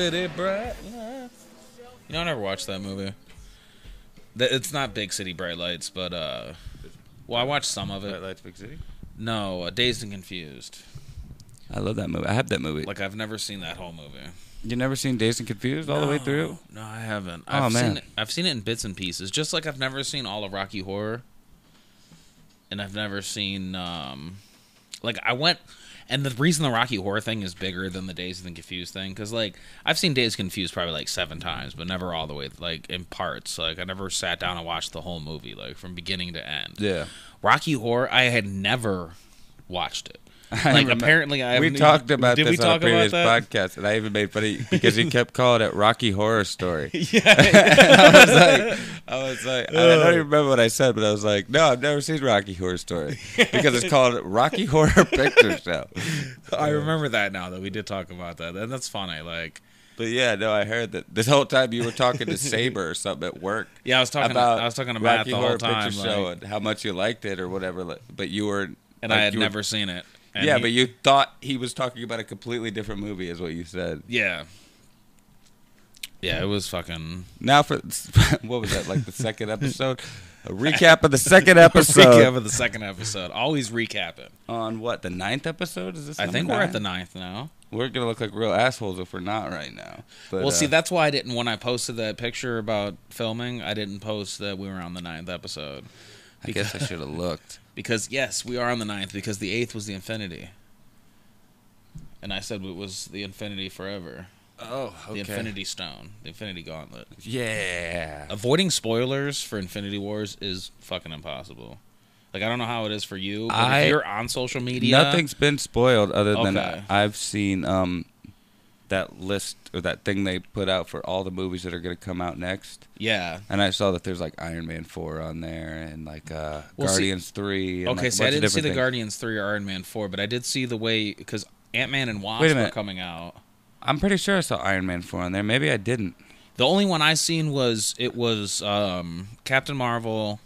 City Bright Lights. You know, I never watched that movie. It's not Big City Bright Lights, but uh, well, I watched some of Bright it. Lights, Big City. No, uh, Dazed and Confused. I love that movie. I have that movie. Like I've never seen that whole movie. you never seen Dazed and Confused all the way through? No, I haven't. Oh, I've man. Seen it, I've seen it in bits and pieces. Just like I've never seen all of Rocky Horror. And I've never seen um like I went and the reason the Rocky Horror thing is bigger than the Dazed and Confused thing cuz like I've seen Dazed Confused probably like 7 times, but never all the way like in parts. Like I never sat down and watched the whole movie like from beginning to end. Yeah. Rocky Horror I had never watched it. I Like remember- apparently I we talked about did this we on a previous about podcast, and I even made funny because he kept calling it Rocky Horror Story. Yeah. I was like, I was like, I don't even remember what I said, but I was like, no, I've never seen Rocky Horror Story because it's called Rocky Horror Picture Show. I remember that now that we did talk about that, and that's funny. Like, But yeah, no, I heard that this whole time you were talking to Saber or something at work yeah, I was talking. about I was talking Matt Rocky the Horror whole time, Picture Show and how much you liked it or whatever. But you were, and like, I had you were- never seen it. And yeah, he- but you thought he was talking about a completely different movie, is what you said. yeah, yeah, it was fucking Now for what was that? Like the second episode, a recap of the second episode. recap of the second episode. Always recapping. on what the ninth episode is this? I think we're at the ninth now. We're gonna look like real assholes if we're not right now. But, well, see, uh, that's why I didn't when I posted that picture about filming. I didn't post that we were on the ninth episode I guess I should have looked. because yes, we are on the ninth because the eighth was the Infinity, and I said it was the Infinity Forever, Oh, okay. the Infinity Stone, the Infinity Gauntlet. Yeah. Avoiding spoilers for Infinity Wars is fucking impossible. Like I don't know how it is for you, but I- if you're on social media, Nothing's been spoiled other than Okay. I've seen um that list or that thing they put out for all the movies that are going to come out next. Yeah. And I saw that there's like Iron Man 4 on there and like uh Well, see- Guardians 3 and Okay, like so I didn't see the things. Guardians three or Iron Man four, but I did see the way because Ant Man and Wasp Wait a were coming out. I'm pretty sure I saw Iron Man 4 on there. Maybe I didn't. The only one I seen was it was um, Captain Marvel,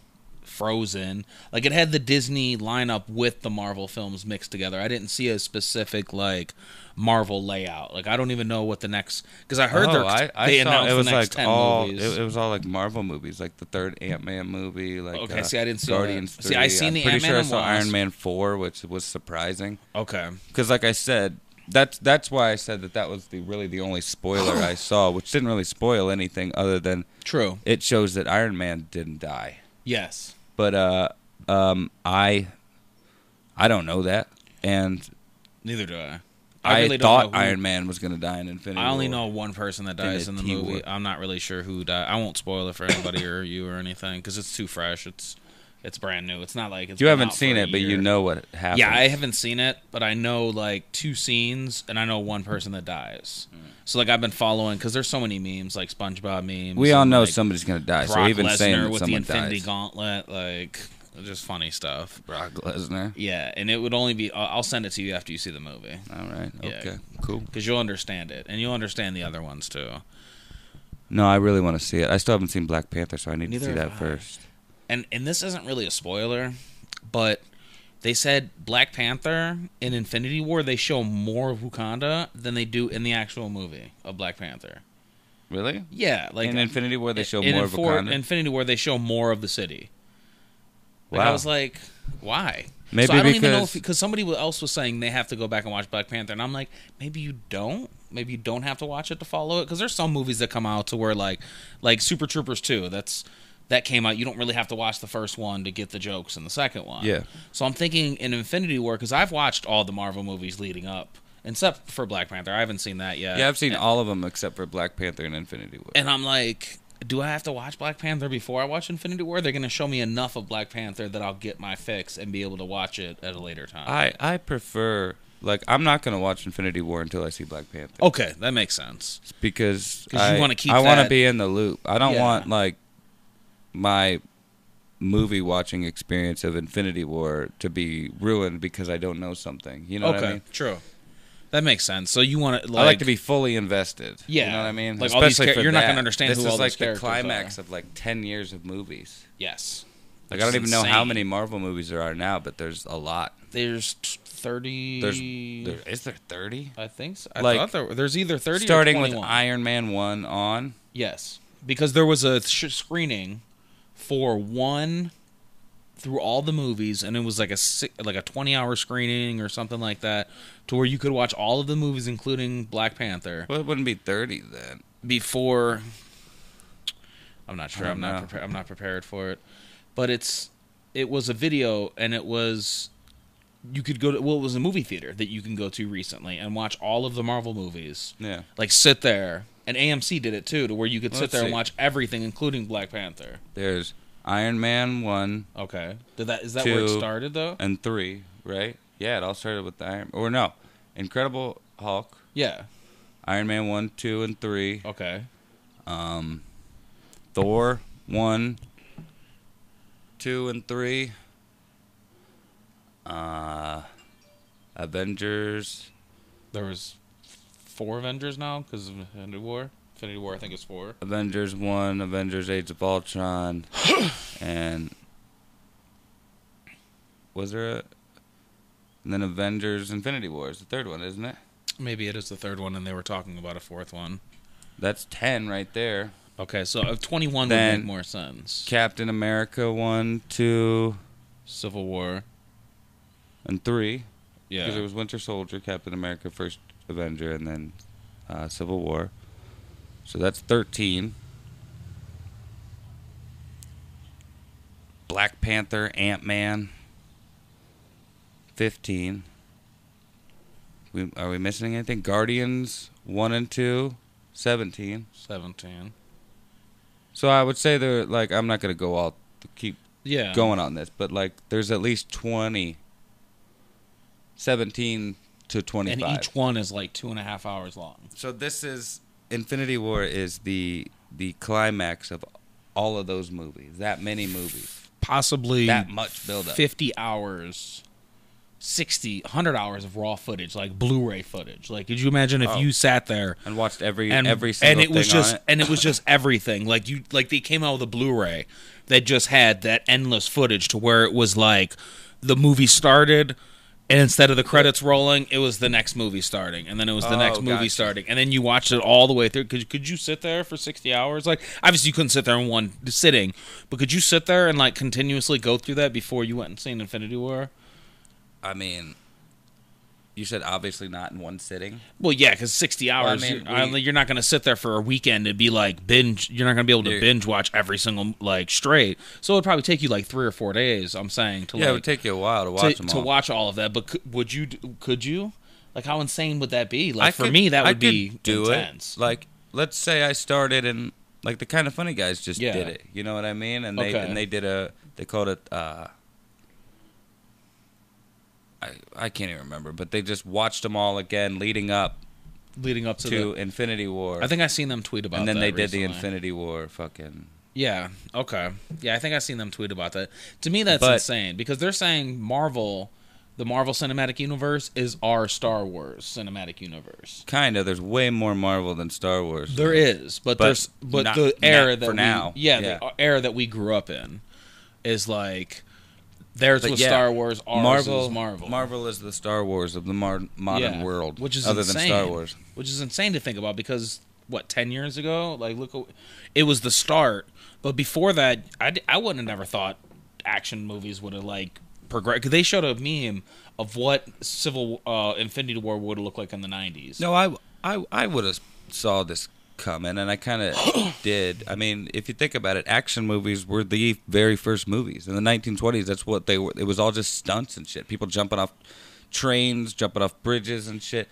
Frozen. Like it had the Disney lineup with the Marvel films mixed together. I didn't see a specific like Marvel layout. Like I don't even know what the next because I heard oh, I, I they saw announced it was the next like ten all movies. it, it was all like Marvel movies, like the third Ant Man movie, like Okay, uh, see, I didn't see all that. Guardians See, I seen I'm the pretty Ant-Man sure I saw Wasp. Iron Man 4, which was surprising. okay, Because, like I said, that's that's why I said that that was the really the only spoiler I saw, which didn't really spoil anything other than true. it shows that Iron Man didn't die. Yes. But uh, um, I I don't know that, and Neither do I. I, really don't thought Iron Man was going to die in Infinity. I only War. know one person that dies in the movie. War. I'm not really sure who died. I won't spoil it for anybody or you or anything because it's too fresh. It's it's brand new. It's not like it's you been haven't out seen a it, but you know what happened. Yeah, I haven't seen it, but I know like two scenes, and I know one person that dies. Mm. So like I've been following because there's so many memes like SpongeBob memes. We all and, know like, somebody's going to die. Brock so even saying Lesnar that with the Infinity dies, Gauntlet, like just funny stuff. Brock Lesnar. Yeah, and it would only be. I'll I'll send it to you after you see the movie All right. Yeah. Okay. Cool. because you'll understand it, and you'll understand the other ones too. No, I really want to see it. I still haven't seen Black Panther, so I need Neither to see that I. first. And and this isn't really a spoiler, but they said Black Panther in Infinity War they show more of Wakanda than they do in the actual movie of Black Panther. Really? Yeah, like in Infinity War, they show in more of Infor- Wakanda. Infinity War they show more of the city. Like, I was like, why? Maybe so I don't even know because- because somebody else was saying they have to go back and watch Black Panther, and I'm like, maybe you don't. Maybe you don't have to watch it to follow it because there's some movies that come out to where like, like Super Troopers 2, That's that came out. You don't really have to watch the first one to get the jokes in the second one. Yeah. So I'm thinking in Infinity War because I've watched all the Marvel movies leading up, except for Black Panther. I haven't seen that yet. yeah, I've seen And- all of them except for Black Panther and Infinity War. and I'm like, do I have to watch Black Panther before I watch Infinity War? They're going to show me enough of Black Panther that I'll get my fix and be able to watch it at a later time. I I prefer like I'm not gonna watch Infinity War until I see Black Panther okay, that makes sense. because I- wanna keep I want to be in the loop. I don't Yeah. want like my movie watching experience of Infinity War to be ruined because I don't know something. You know okay, what I mean? true. That makes sense. So you want to like, I like to be fully invested. Yeah. you know what I mean. Like all these Especially char- you're not gonna understand This is like the climax are. of like ten years of movies. yes. Like I don't even know how many Marvel movies there are now, but there's a lot. There's thirty. There's there, is there thirty? I think so. I like, thought there, there's either thirty Starting with Iron Man one on. Yes, because there was a sh- screening for one through all the movies, and it was like a like a twenty hour screening or something like that, to where you could watch all of the movies, including Black Panther, Well, it wouldn't be thirty then. before. I'm not sure. I'm don't not. know. Prepa- I'm not prepared for it, but it's it was a video, and it was. You could go to well, it was a movie theater that you can go to recently and watch all of the Marvel movies Yeah. like sit there and AMC did it too to where you could sit Let's there and see. watch everything including Black Panther. There's Iron Man one Okay. Did that is that where it Two. started though? and three, right? Yeah, it all started with the Iron. Or no, Incredible Hulk, Yeah. Iron Man one, two, and three. Okay. Um, Thor one, two, and three. Uh, Avengers. There was four Avengers now because of Infinity War. Infinity War I think is four. Avengers one, Avengers Age of Ultron, and was there a? And then Avengers Infinity War is the third one, isn't it? Maybe it is the third one and they were talking about a fourth one. That's ten right there. Okay, so uh, 21 would make more sense. Captain America one, two, Civil War. And three. Yeah. Because it was Winter Soldier, Captain America, first Avenger, and then uh, Civil War. So that's 13. Black Panther, Ant Man, 15. We, are we missing anything? Guardians, 1 and 2, 17. 17. So I would say they're like, I'm not going to go all, keep Yeah. going on this, but like there's at least 20, 17 to 25. And each one is like two and a half hours long. So this is Infinity War is the the climax of all of those movies. That many movies. Possibly That much build up. 50 hours 60 100 hours of raw footage like blu-ray footage like could you imagine if Oh. you sat there And watched every and every single and it was just it. and it was just everything like you like they came out with a blu-ray that just had that endless footage to where it was like the movie started and instead of the credits rolling it was the next movie starting. And then it was the Oh, next movie gotcha. starting. And then you watched it all the way through. Could, could you sit there for 60 hours? Like obviously you couldn't sit there in one sitting. But could you sit there and like continuously go through that before you went and seen infinity war? I mean, you said obviously not in one sitting. Well, yeah, because sixty I hours, mean, you're, we- you're not going to sit there for a weekend and be like binge. You're not going to be able to binge watch every single like straight. So it'd probably take you like three or four days. I'm saying to yeah, it would take you a while to to, watch them to all. watch all of that. But could, would you? Could you? Like, how insane would that be? Like I for could- me, that I would be do intense. it. Like, let's say I started and like the kind of funny guys just Yeah. did it. You know what I mean? And they Okay. and they did a they called it. uh I I can't even remember, but they just watched them all again leading up leading up to, to the. Infinity War. I think I seen them tweet about. and then they did the. Infinity War fucking. Yeah. Okay. Yeah, I think I seen them tweet about that. To me, that's But- insane because they're saying Marvel, the Marvel Cinematic Universe, is our Star Wars Cinematic Universe. Kind of. There's way more Marvel than Star Wars. There is, but, But there's but not- the era that for we, now. yeah, Yeah. the era that we grew up in is like theirs But was yeah, Star Wars, ours Marvel, is Marvel, Marvel is the Star Wars of the mar- modern Yeah, world, which is other insane, than Star Wars. which is insane to think about because what ten years ago, like look, it was the start, but before that, I, I wouldn't have never thought action movies would have like progressed. Cause they showed a meme of what Civil uh, Infinity War would have looked like in the nineties. No, I I I would have saw this coming, and I kind of did. I mean, if you think about it, action movies were the very first movies in the 1920s. That's what they were. It was all just stunts and shit. People jumping off trains, jumping off bridges and shit.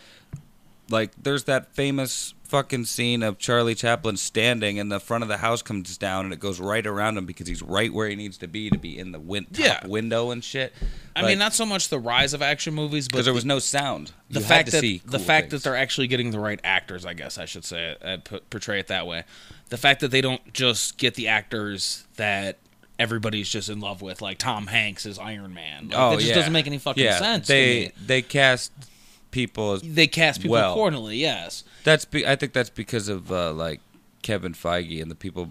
Like, there's that famous fucking scene of Charlie Chaplin standing, and the front of the house comes down, and it goes right around him because he's right where he needs to be to be in the win- top Yeah. window and shit. I mean, not so much the rise of action movies, but because there the- was no sound. the You had fact that see the fact things. that they're actually getting the right actors, I guess I should say, uh, portray it that way. The fact that they don't just get the actors that everybody's just in love with, like Tom Hanks as Iron Man. Like, oh that just yeah. doesn't make any fucking yeah, sense. They they cast people. As, They cast people Well. accordingly. Yes. that's be, I think that's because of uh, like Kevin Feige and the people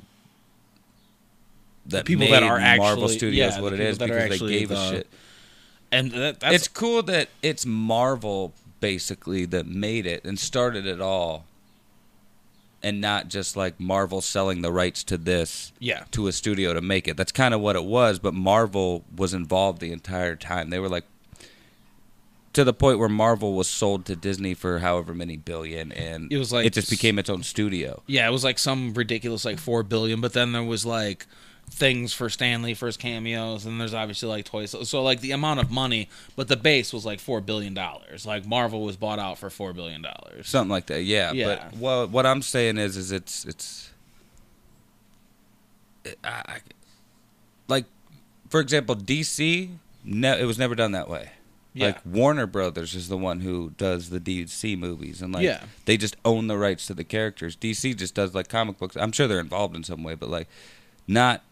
that people made that are actually Marvel actually- Studios yeah, what the it people is because they gave a shit. And that, that's it's cool that it's Marvel basically that made it and started it all, and not just like Marvel selling the rights to this yeah. to a studio to make it. That's kind of what it was, but Marvel was involved the entire time. They were like to the point where Marvel was sold to Disney for however many billion, and It was like it just became its own studio. Yeah, it was like some ridiculous like four billion, but then there was like things for Stan Lee for his cameos, and there's obviously like toys. So, so like the amount of money, but the base was like four billion dollars. Like Marvel was bought out for four billion dollars. something like that. Yeah, Yeah. but well, what I'm saying is, is it's it's, I, I, like, for example, DC. No, it was never done that way. Yeah. Like Warner Brothers is the one who does the DC movies, and like Yeah. they just own the rights to the characters. DC just does like comic books. I'm sure they're involved in some way, but like not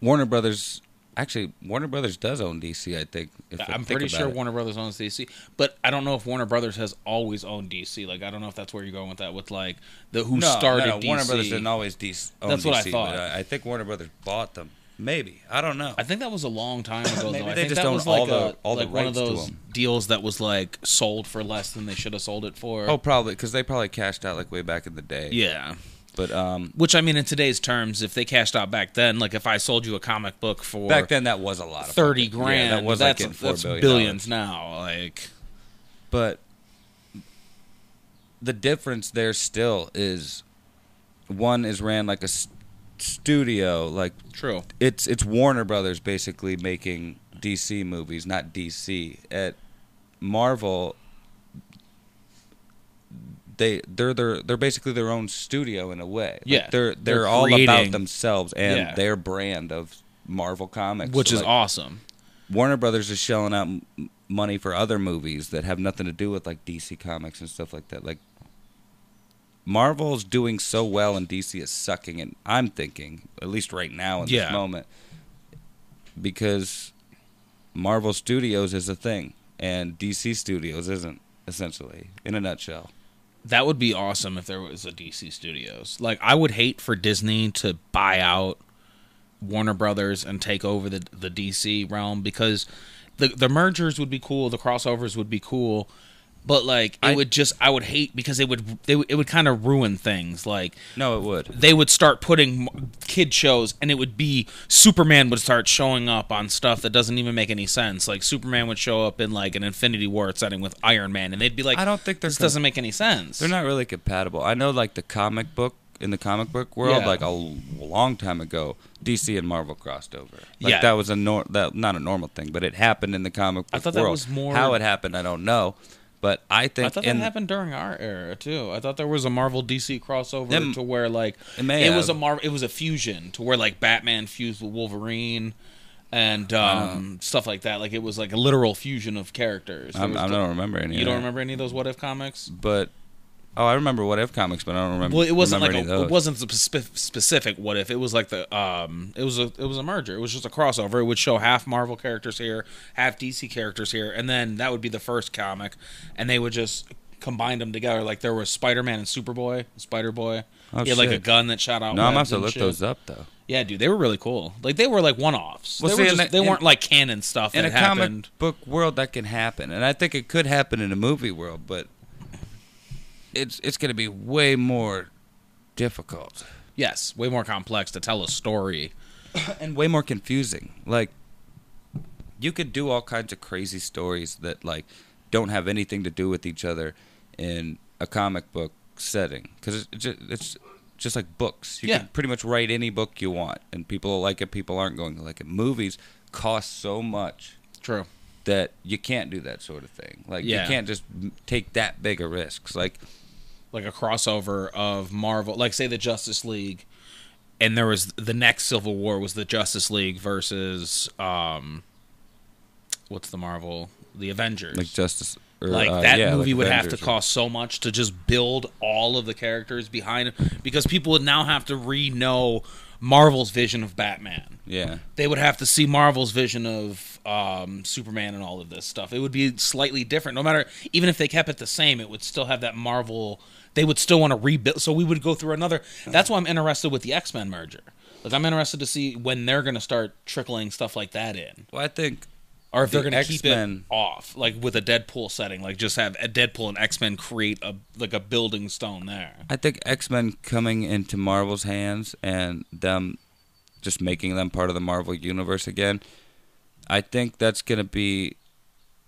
Warner Brothers. Actually, Warner Brothers does own DC. I think. If I I'm think pretty sure it. Warner Brothers owns DC, but I don't know if Warner Brothers has always owned DC. Like I don't know if that's where you're going with that. With like the who no, started no, no. Warner Brothers didn't always DC. Own That's what I DC, thought. But I, I think Warner Brothers bought them. Maybe I don't know. I think that was a long time ago. Maybe though. I they think just own all like the- a, all the like one of rights to those them. deals that was like sold for less than they should have sold it for. oh, probably because they probably cashed out like way back in the day. yeah. but um, Which I mean, in today's terms, if they cashed out back then, like if I sold you a comic book for back then that was a lot of thirty fucking- grand, Yeah, that was that's, like four that's billion billions dollars. now. Like, But the difference there still is one is ran like a studio, like true. it's it's Warner Brothers basically making DC movies, not DC. At Marvel, they they're they're they're basically their own studio in a way. Like, Yeah, they're they're, they're all creating- about themselves and Yeah. their brand of Marvel comics, Which So, is like, awesome. Warner Brothers is shelling out m- money for other movies that have nothing to do with like DC comics and stuff like that. Like Marvel's doing so well and DC is sucking and I'm thinking, at least right now in Yeah. this moment, because Marvel Studios is a thing and DC Studios isn't, essentially, in a nutshell. That would be awesome if there was a DC Studios. Like, I would hate for Disney to buy out Warner Brothers and take over the the DC realm because the the mergers would be cool, the crossovers would be cool, but like it I- would just I would hate because it would they, it would kind of ruin things. Like No, it would. they would start putting kid shows and it would be Superman would start showing up on stuff that doesn't even make any sense. Like Superman would show up in like an Infinity War setting with Iron Man and they'd be like I don't think this com- doesn't make any sense. They're not really compatible. I know, like the comic book in the comic book world, Yeah. like a long time ago, DC and Marvel crossed over. Like Yeah. that was a nor- that not a normal thing, but it happened in the comic book I thought that world. was more- How it happened, I don't know. But I think I thought that happened during our era too. I thought there was a Marvel DC crossover Them- to where like It may was a. Marvel it was a fusion to where like Batman fused with Wolverine and um, stuff like that. Like it was like a literal fusion of characters. I'm, I don't remember any. you don't remember any of those What If comics? But oh, I remember What If comics, but I don't remember. Well, it wasn't like a, it wasn't spe- specific what if. It was like the um it was a it was a merger. It was just a crossover. It would show half Marvel characters here, half DC characters here, and then that would be the first comic, and they would just combine them together. Like there was Spider Man and Superboy, Spider Boy. Oh, he had like a gun that shot out. No, I'm gonna have to look shit. those up though. Yeah, dude, they were really cool. Like they were like one offs. Well, they see, were just, the- they in- weren't like canon stuff In that a happened. comic book world, that can happen, and I think it could happen in a movie world, but it's it's going to be way more difficult. Yes, way more complex to tell a story. and way more confusing. Like you could do all kinds of crazy stories that like don't have anything to do with each other in a comic book setting because it's just, it's just like books. You Yeah. can pretty much write any book you want, and people will like it. People aren't going to like it. Movies cost so much True. that you can't do that sort of thing. Like Yeah. you can't just take that big of risks. Like like a crossover of Marvel, like say the Justice League, and there was the next Civil War was the Justice League versus um, what's the Marvel, the Avengers. like Justice. Or, like uh, that yeah, like movie would have to or- cost so much to just build all of the characters behind it because people would now have to re-know Marvel's vision of Batman. Yeah. They would have to see Marvel's vision of um, Superman and all of this stuff. It would be slightly different. No matter, even if they kept it the same, it would still have that Marvel. They would still want to rebuild. So we would go through another. That's why I'm interested with the X Men merger. Like I'm interested to see when they're going to start trickling stuff like that in Well, I think or if they're going to keep it off, like with a Deadpool setting, like just have a Deadpool and X Men create a like a building stone there. I think X Men coming into Marvel's hands and them just making them part of the Marvel universe again. I think that's gonna be.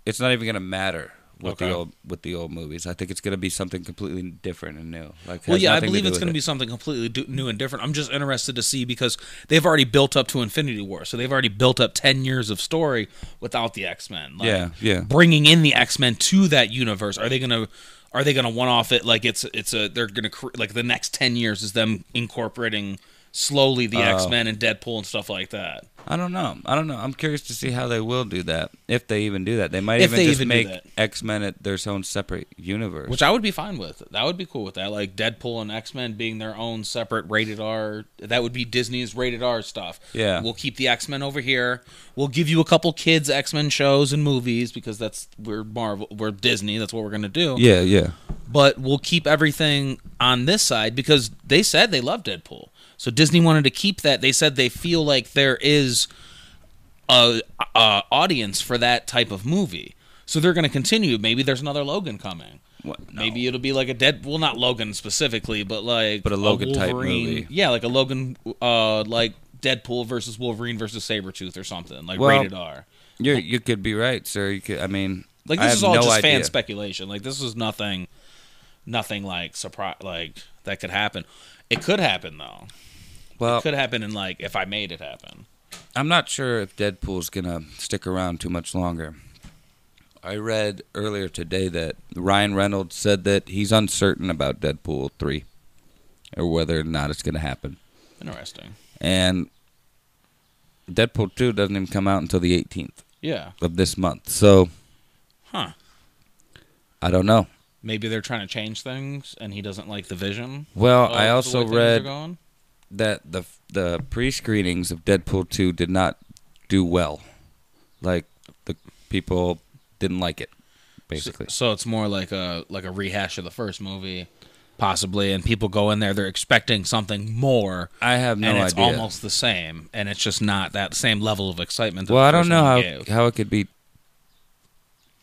It's not even gonna matter with Okay. the old with the old movies. I think it's gonna be something completely different and new. Like, Well, yeah, I believe it's going to it. be something completely do- new and different. I'm just interested to see because they've already built up to Infinity War, so they've already built up ten years of story without the X Men. Like, Yeah, yeah. Bringing in the X Men to that universe, are they going to? Are they going to one off it like it's it's a they're going to cr- like the next ten years is them incorporating slowly the Oh. X Men and Deadpool and stuff like that. I don't know. I don't know. I'm curious to see how they will do that. If they even do that, they might If even they just even do make that. X Men at their own separate universe. Which I would be fine with. That would be cool with that. Like Deadpool and X Men being their own separate rated R. That would be Disney's rated R stuff. Yeah. We'll keep the X Men over here. We'll give you a couple kids X Men shows and movies because that's we're Marvel, we're Disney. That's what we're gonna do. yeah, yeah. But we'll keep everything on this side because they said they love Deadpool. So Disney wanted to keep that. They said they feel like there is a, a audience for that type of movie. So they're going to continue. Maybe there's another Logan coming. What? No. Maybe it'll be like a dead. Well, not Logan specifically, but like But a Logan type movie. Yeah, like a Logan, uh, like Deadpool versus Wolverine versus Sabretooth or something like Well, rated R. You you could be right, sir. You could. I mean, Like this is all no just idea. fan speculation. Like this is nothing, nothing like surprise. Like that could happen. It could happen though. Well, It could happen in like if I made it happen. I'm not sure if Deadpool's gonna stick around too much longer. I read earlier today that Ryan Reynolds said that he's uncertain about Deadpool three, or whether or not it's gonna happen. Interesting. And Deadpool two doesn't even come out until the 18th Yeah. of this month. So Huh. I don't know. Maybe they're trying to change things, and he doesn't like the vision. Well, I also read that the the pre-screenings of Deadpool 2 did not do well. Like the people didn't like it basically. So it's more like a like a rehash of the first movie, possibly, and people go in there they're expecting something more, I have no idea. and it's idea. almost the same, and it's just not that same level of excitement. Well, I don't know how gave. how it could be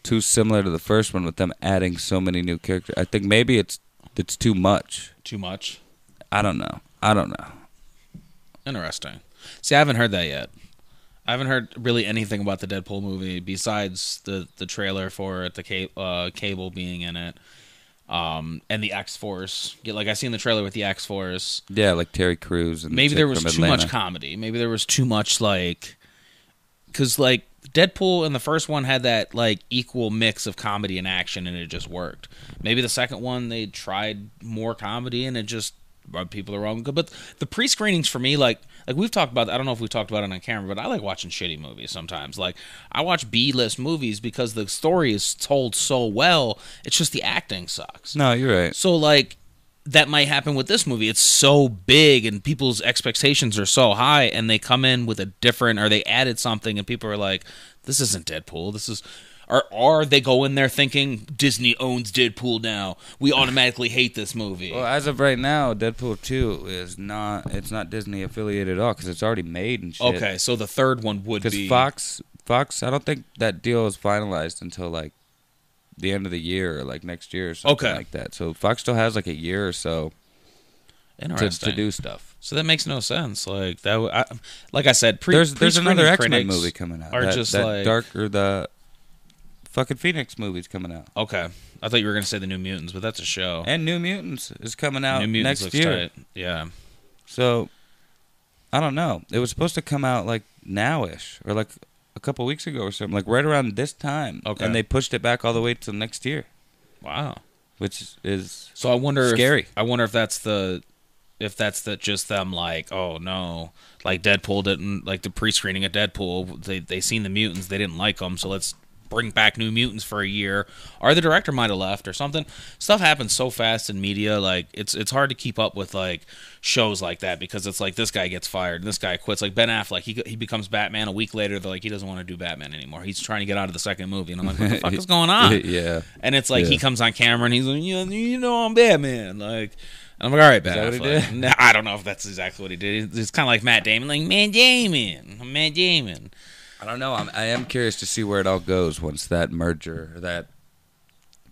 too similar to the first one with them adding so many new characters. I think maybe it's it's too much. too much. I don't know. I don't know. Interesting. See, I haven't heard that yet. I haven't heard really anything about the Deadpool movie besides the the trailer for it, the ca- uh, Cable being in it, um, and the X Force. Yeah, like I seen the trailer with the X Force. Yeah, like Terry Crews and Maybe chick there was too much comedy. Maybe there was too much like, because like Deadpool in the first one had that like equal mix of comedy and action, and it just worked. Maybe the second one they tried more comedy, and it just rubbed people the wrong. But the pre-screenings for me, like like we've talked about. I don't know if we talked about it on camera, but I like watching shitty movies sometimes. Like I watch B-list movies because the story is told so well. It's just the acting sucks. No, you're right. So like that might happen with this movie. It's so big and people's expectations are so high and they come in with a different or they added something and people are like this isn't Deadpool. This is or are they go in there thinking Disney owns Deadpool now. We automatically hate this movie. Well, as of right now, Deadpool 2 is not it's not Disney affiliated at all cuz it's already made and shit. okay, so the third one would Cuz be Fox Fox, I don't think that deal is finalized until like the end of the year or like next year or something Okay. like that. So Fox still has like a year or so to, to do stuff. So that makes no sense. Like that, I, like I said, pre, there's there's another X Men movie coming out. Are that, just that like Dark or the fucking Phoenix movie's coming out, okay. I thought you were gonna say the New Mutants, but that's a show. and New Mutants is coming out New Mutants next year. tight. Yeah. So I don't know. It was supposed to come out like nowish or like a couple weeks ago or something, like right around this time. Okay. and they pushed it back all the way till next year, Wow. which is So I wonder Scary. If, I wonder if that's the if that's the just them like oh no like Deadpool didn't like the pre-screening of Deadpool they they seen the mutants they didn't like them so let's bring back New Mutants for a year, or the director might have left or something. Stuff happens so fast in media, like it's it's hard to keep up with like shows like that because it's like this guy gets fired and this guy quits. Like Ben Affleck, he he becomes Batman a week later. They're like he doesn't want to do Batman anymore. He's trying to get out of the second movie, and I'm like, what the fuck is going on? yeah. And it's like he comes on camera and he's like, you know, you know I'm Batman. Like, I'm like, all right, Ben that what he Affleck. did? No, I don't know if that's exactly what he did. It's kind of like Matt Damon, like Matt Damon, Matt Damon. I don't know. I'm, I am curious to see where it all goes once that merger, that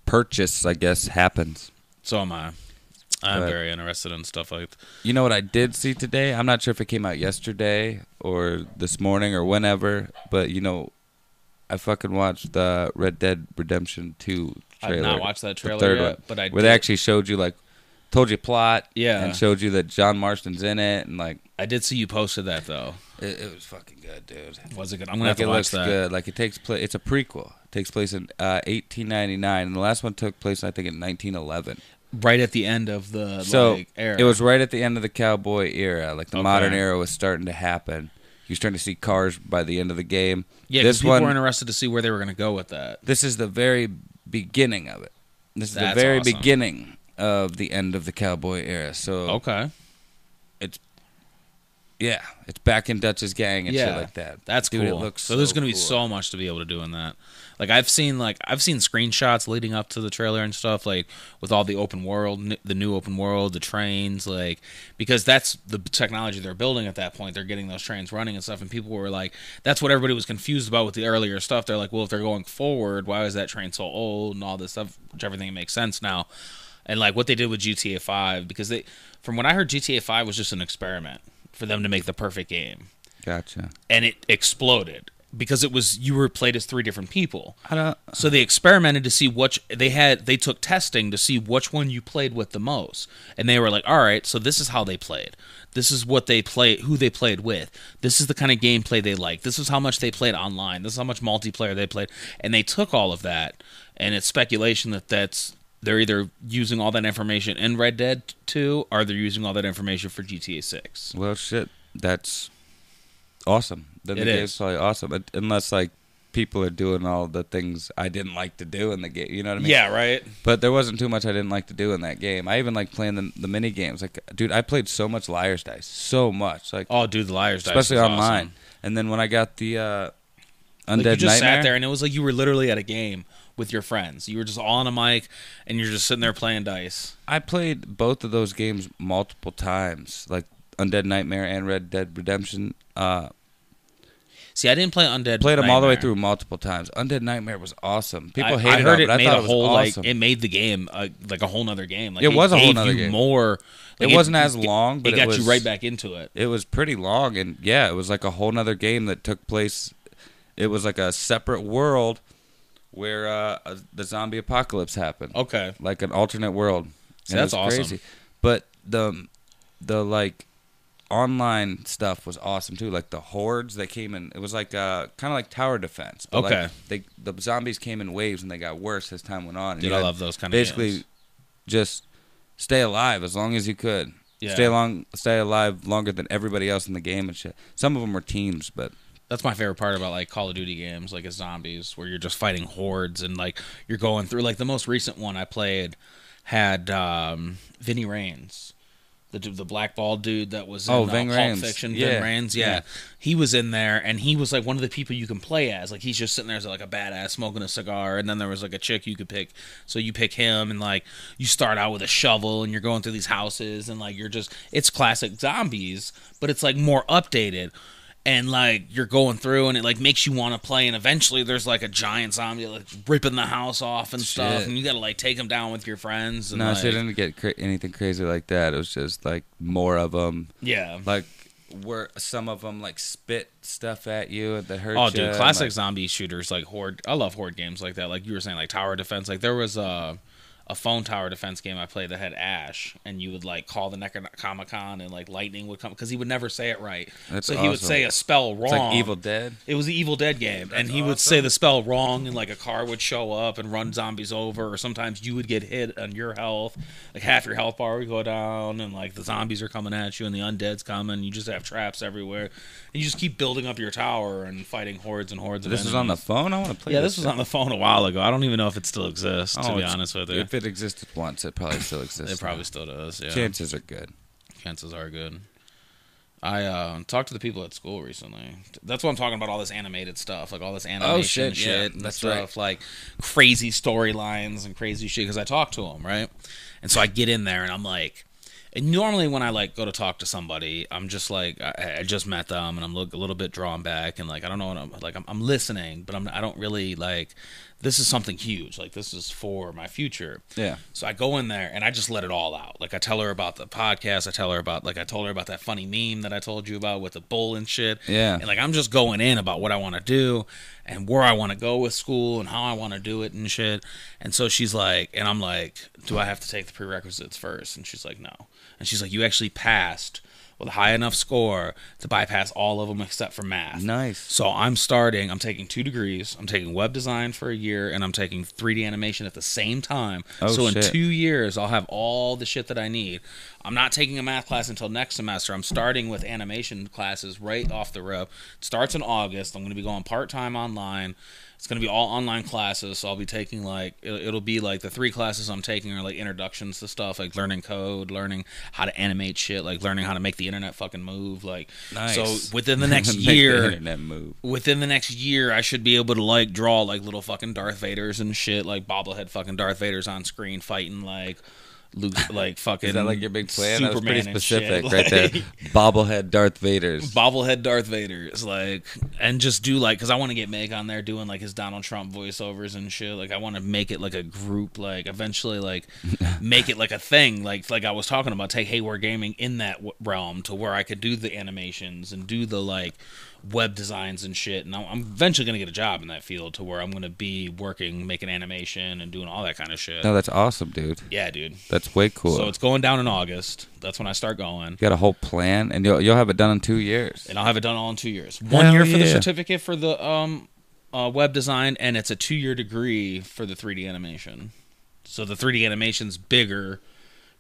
purchase, I guess, happens. So am I. I'm But- very interested in stuff like. You know what I did see today? I'm not sure if it came out yesterday or this morning or whenever, but you know, I fucking watched the Red Dead Redemption 2 trailer. I've not watched that trailer yet, one, but I where did, they actually showed you like told you plot Yeah. and showed you that John Marston's in it and like I did see you posted that though. it, it was fucking good, dude. Was it good? I'm gonna Like have it to watch looks that. good. Like it takes place. It's a prequel. It takes place in uh, 1899, and the last one took place, I think, in 1911. Right at the end of the So like, era. it was right at the end of the cowboy era. Like the Okay. modern era was starting to happen. You're starting to see cars by the end of the game. Yeah, this people one- were interested to see where they were gonna go with that. This is the very beginning of it. This is That's the very awesome. beginning of the end of the cowboy era. So Okay, it's yeah, it's back in Dutch's gang and shit like that. that's Dude, cool. it looks so there's gonna be cool. so much to be able to do in that. Like I've seen like I've seen screenshots leading up to the trailer and stuff like with all the open world, n- the new open world, the trains, like because that's the technology they're building at that point. They're getting those trains running and stuff, and people were like, that's what everybody was confused about with the earlier stuff. They're like, well, if they're going forward, why is that train so old and all this stuff? Which everything makes sense now. And like what they did with GTA Five, because they, from what I heard, GTA Five was just an experiment for them to make the perfect game Gotcha. and it exploded because it was you were played as three different people. I don't. So they experimented to see which they had. They took testing to see which one you played with the most, and they were like, "All right, so this is how they played. This is what they play, who they played with. This is the kind of gameplay they like. This is how much they played online. This is how much multiplayer they played." And they took all of that, and it's speculation that that's they're either using all that information in Red Dead 2 or they're using all that information for GTA 6. Well, shit. That's awesome. Then the It game's is. probably awesome, Un- unless like people are doing all the things I didn't like to do in the game. You know what I mean? Yeah, right. But there wasn't too much I didn't like to do in that game. I even like playing the, the mini games. Like, dude, I played so much Liar's Dice, so much. Like, Oh, dude, the liar's dice, especially online. awesome. And then when I got the uh, Like, you just Nightmare, sat there and it was like you were literally at a game with your friends. You were just all on a mic and you're just sitting there playing dice. I played both of those games multiple times, like Undead Nightmare and Red Dead Redemption. Uh, See, I didn't play Undead. played them all the way through multiple times. Undead Nightmare was awesome. People I, hated I heard it, it but made I thought a it was whole awesome. like it made the game uh, like a whole nother game. Like, It was a whole you game. More. like, it wasn't as long, but it got was, you right back into it. It was pretty long, and yeah, it was like a whole nother game that took place. It was like a separate world where uh, the zombie apocalypse happened, Okay. like an alternate world. See, that's awesome. But the the like online stuff was awesome too. Like the hordes that came in, it was like uh, kind of like tower defense. But Okay. like they the zombies came in waves and they got worse as time went on. And Dude, I love those kind of basically games. just stay alive as long as you could. Yeah. Stay long, stay alive longer than everybody else in the game and shit. Some of them were teams, but That's my favorite part about like Call of Duty games, like as zombies, where you're just fighting hordes and like you're going through. Like the most recent one I played had um, Vinny Rains, the the black ball dude that was in Oh, uh, Ving Pulp Rhames. Fiction. Yeah. Ving Rhames, yeah. Yeah. he was in there, and he was like one of the people you can play as. Like he's just sitting there as like a badass smoking a cigar, and then there was like a chick you could pick. So you pick him, and like you start out with a shovel, and you're going through these houses, and like you're just it's classic zombies, but it's like more updated and like you're going through and it like makes you want to play and eventually there's like a giant zombie like ripping the house off and stuff Shit. and you gotta like take him down with your friends and no, like, shit didn't get cra- anything crazy like that. It was just like more of them. yeah Like where some of them like spit stuff at you that hurt oh dude classic like, zombie shooters like horde i love horde games like that like you were saying like tower defense like there was a a phone tower defense game I played that had Ash, and you would like call the Necronomicon, and like lightning would come because he would never say it right. That's so he would say a spell wrong. It's like Evil Dead. It was the Evil Dead game, and he would say the spell wrong, and like a car would show up and run zombies over, or sometimes you would get hit on your health, like half your health bar would go down, and like the zombies are coming at you, and the undead's coming. You just have traps everywhere, and you just keep building up your tower and fighting hordes and hordes. Of this is on the phone. I want to play. Yeah, this was on the phone a while ago. I don't even know if it still exists. Oh, to Oh, be honest with you, it existed once, it probably still exists. it probably now. still does. Yeah, chances are good. chances are good. I uh, talked to the people at school recently. That's what I'm talking about. All this animated stuff, like all this animation Oh, shit, shit, and that's stuff, like crazy storylines and crazy shit. Because I talked to them, right? And so I get in there and I'm like, and normally when I like go to talk to somebody, I'm just like, I, I just met them and I'm look, a little bit drawn back and like I don't know what I'm like. I'm, I'm listening, but I'm I don't really like. This is something huge. Like this is for my future. Yeah. So I go in there and I just let it all out. Like I tell her about the podcast. I tell her about like I told her about that funny meme that I told you about with the bull and shit. Yeah. And like I'm just going in about what I want to do and where I want to go with school and how I want to do it and shit. And so she's like, and I'm like, do I have to take the prerequisites first? And she's like, no. And she's like, you actually passed with a high enough score to bypass all of them except for math. Nice. So I'm starting. I'm taking two degrees. I'm taking web design for a year, and I'm taking 3D animation at the same time. Oh, so in two years, I'll have all the shit that I need. I'm not taking a math class until next semester. I'm starting with animation classes right off the rip. It starts in August. I'm going to be going part time online. It's going to be all online classes. So I'll be taking like it'll, be like the three classes I'm taking are like introductions to stuff, like learning code, learning how to animate shit, like learning how to make the internet fucking move. Like Nice. so within the next the year internet move. within the next year, I should be able to like draw like little fucking Darth Vaders and shit, like bobblehead fucking Darth Vaders on screen fighting like Luke, like fucking. Is that like your big plan? that was pretty and shit, specific, right there. Bobblehead Darth Vader's. bobblehead Darth Vader's like, and just do like, cause I want to get Meg on there doing like his Donald Trump voiceovers and shit. Like, I want to make it like a group, like eventually, like make it like a thing, like like I was talking about, take Hayward Gaming in that w- realm to where I could do the animations and do the like web designs and shit. And I'm I'm eventually gonna get a job in that field to where I'm gonna be working, making animation and doing all that kind of shit. No, that's awesome, dude. Yeah, dude. That's way cool. So it's going down in August. That's when I start going. you got a whole plan, and you'll you'll have it done in two years. and I'll have it done all in two years. One Hell year for the certificate for the um, uh, web design, and it's a two-year degree for the 3D animation. So the 3D animation's bigger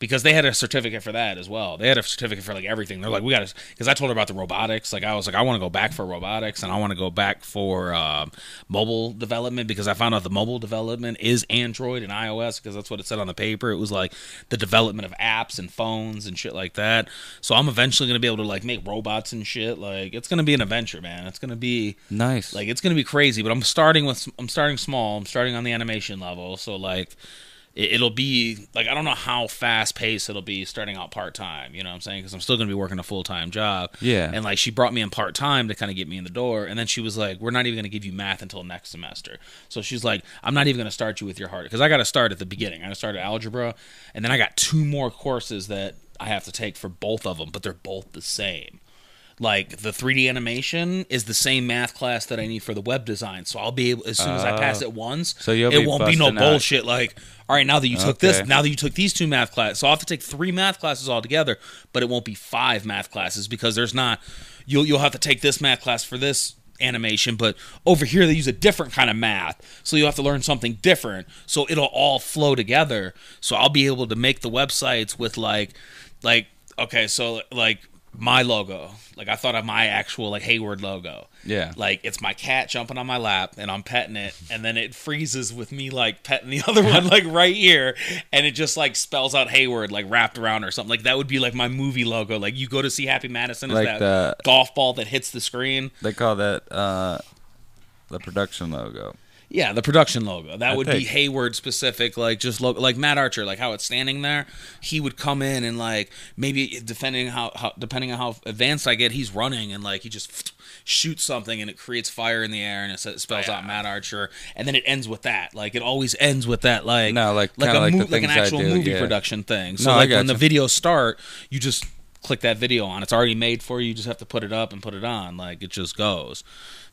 because they had a certificate for that as well. They had a certificate for like everything. They're like, we got to because I told her about the robotics. Like I was like, I want to go back for robotics, and I want to go back for um mobile development because I found out the mobile development is Android and iOS because that's what it said on the paper. It was like the development of apps and phones and shit like that. So I'm eventually gonna be able to like make robots and shit. Like it's gonna be an adventure, man. It's gonna be Nice. like it's gonna be crazy. But I'm starting with I'm starting small. I'm starting on the animation level. So like it'll be like I don't know how fast paced it'll be starting out part time. You know what I'm saying? Because I'm still gonna be working a full time job. Yeah. And like she brought me in part time to kind of get me in the door, and then she was like, "We're not even gonna give you math until next semester." So she's like, "I'm not even gonna start you with your hard because I got to start at the beginning. I got to start at algebra, and then I got two more courses that I have to take for both of them, but they're both the same." Like the 3D animation is the same math class that I need for the web design. So I'll be able as soon as I pass oh. it once, So you'll it be won't be no out. bullshit like, all right, now that you took this, now that you took these two math classes, so I'll have to take three math classes altogether, but it won't be five math classes because there's not you'll you'll have to take this math class for this animation, but over here they use a different kind of math. So you'll have to learn something different. So it'll all flow together. So I'll be able to make the websites with like like okay, so like my logo. Like I thought of my actual like Hayward logo. Yeah. Like it's my cat jumping on my lap and I'm petting it and then it freezes with me like petting the other one like right here and it just like spells out Hayward like wrapped around or something. Like that would be like my movie logo. Like you go to see Happy Madison is Like that the- golf ball that hits the screen. they call that uh, the production logo. Yeah, the production logo. That I would be Hayward specific, like just logo, like Matt Archer, like how it's standing there. He would come in and like maybe depending how, how depending on how advanced I get, he's running and like he just shoots something and it creates fire in the air and it spells out Matt Archer, and then it ends with that. Like it always ends with that. Like No, like- like a like mo- the like an actual do, movie yeah. production thing. So No, like when the gotcha. videos start, you just click that video on. It's already made for you. You just have to put it up and put it on. Like it just goes.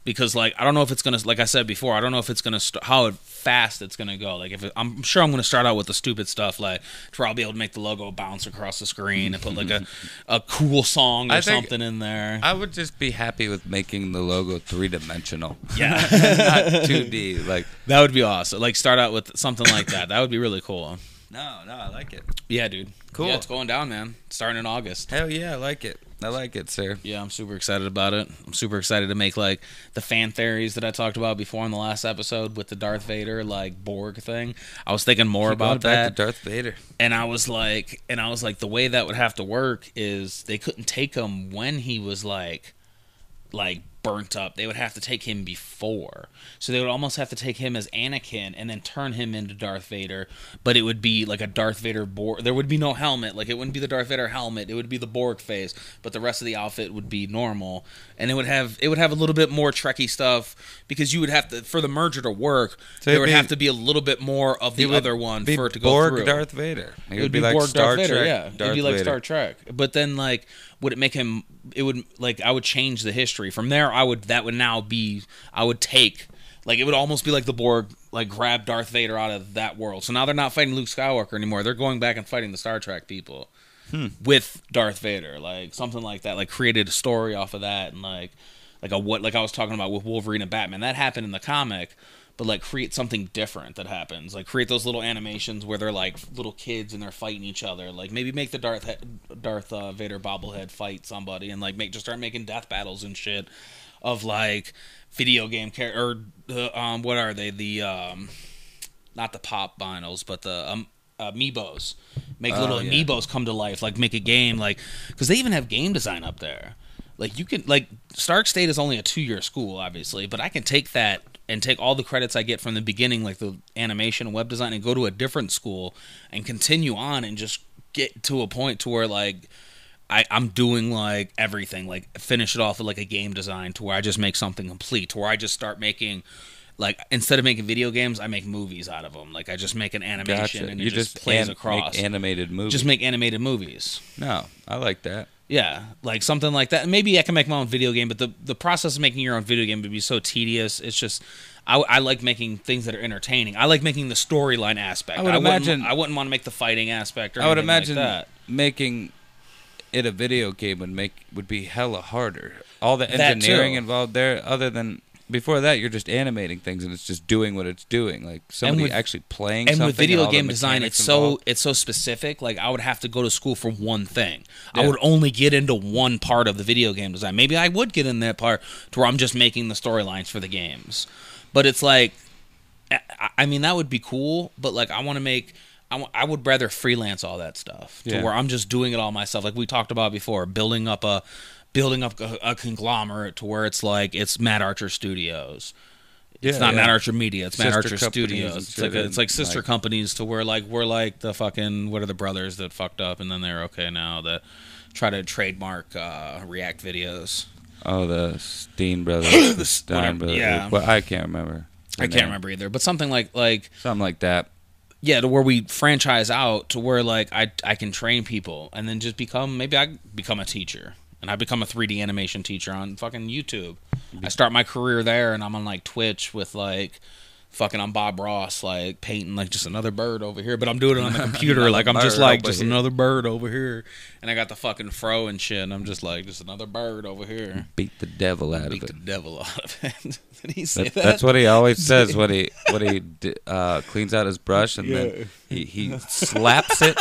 Because like I don't know if it's gonna like I said before I don't know if it's gonna st- how fast it's gonna go. Like if it, I'm sure I'm gonna start out with the stupid stuff like to I'll be able to make the logo bounce across the screen and put like a, a cool song or something in there. I would just be happy with making the logo three dimensional, yeah. Not two D. Like, that would be awesome. Like start out with something like that. That would be really cool. No, no, I like it. yeah dude. Cool. yeah it's going down man. Starting in August. Hell yeah, I like it. I like it, sir. Yeah, I'm super excited about it. I'm super excited to make like the fan theories that I talked about before in the last episode with the Darth Vader like Borg thing. I was thinking more about back that, to Darth Vader. and I was like, and I was like, the way that would have to work is they couldn't take him when he was like, like burnt up. They would have to take him before, so they would almost have to take him as Anakin and then turn him into Darth Vader. But it would be like a Darth Vader Borg. There would be no helmet. Like it wouldn't be the Darth Vader helmet. It would be the Borg face. But the rest of the outfit would be normal, and it would have it would have a little bit more Trekkie stuff because you would have to for the merger to work. So there it'd be- have to be a little bit more of the other one for it to go Borg through. Darth Vader. It, It would be, like Borg Star Darth Vader, Trek. yeah. Darth It'd be like Vader. Star Trek. But then like would it make him it would like I would change the history. From there I would that would now be I would take like it would almost be like the Borg like grab Darth Vader out of that world. So now they're not fighting Luke Skywalker anymore. They're going back and fighting the Star Trek people. With Darth Vader, like something like that, like created a story off of that, and like, like a what, like I was talking about with Wolverine and Batman, that happened in the comic, but like create something different that happens. Like create those little animations where they're like little kids and they're fighting each other. Like maybe make the darth darth uh, vader bobblehead fight somebody and like make just start making death battles and shit of like video game character or the um what are they? The um not the pop vinyls but the um amiibos make Oh, little yeah. amiibos come to life like make a game like because they even have game design up there like you can like stark state is only a two-year school obviously but i can take that and take all the credits i get from the beginning like the animation and web design and go to a different school and continue on and just get to a point to where like I, I'm doing like everything, like finish it off with like a game design to where I just make something complete, to where I just start making, like instead of making video games, I make movies out of them. Like I just make an animation Gotcha. and You it just, just plays an- across. make animated movies. just make animated movies. no, I like that. Yeah, like something like that. Maybe I can make my own video game, but the the process of making your own video game would be so tedious. It's just. I, I like making things that are entertaining. I like making the storyline aspect. I would wouldn't- imagine- I wouldn't want to make the fighting aspect. Or I would anything like imagine that. making it a video game would make would be hella harder. All the engineering involved there, other than before that, you're just animating things and it's just doing what it's doing. Like somebody with- actually playing and with video the game design it's so it's so specific like i would have to go to school for one thing i would only get into one part of the video game design maybe i would get in that part to where i'm just making the storylines for the games but it's like I- mean, that would be cool, but like, I want to make. I I would rather freelance all that stuff to Yeah. where I'm just doing it all myself, like we talked about before, building up a, building up a, a conglomerate to where it's like it's Matt Archer Studios. It's Yeah, not yeah. Matt Archer Media. It's Matt Archer Studios. It's like a, it's like sister like- companies to where like we're like the fucking what are the brothers that fucked up and then they're okay now that try to trademark uh, React videos. Oh, the Steen brothers, the Stein brothers. yeah. Well, I can't remember. I their can't remember either, but something like like Something like that. yeah, to where we franchise out to where like I I can train people and then just become maybe I become a teacher and I become a 3D animation teacher on fucking YouTube. I start my career there and I'm on like Twitch with like fucking I'm Bob Ross like painting like just another bird over here, but I'm doing it on the computer like I'm just like just here. another bird over here and I got the fucking fro and shit and I'm just like just another bird over here. Beat the devil out Beat of it. Beat the devil out of it. Did he say That, that? that's what he always says when he when he uh, cleans out his brush and Yeah. then he, he slaps it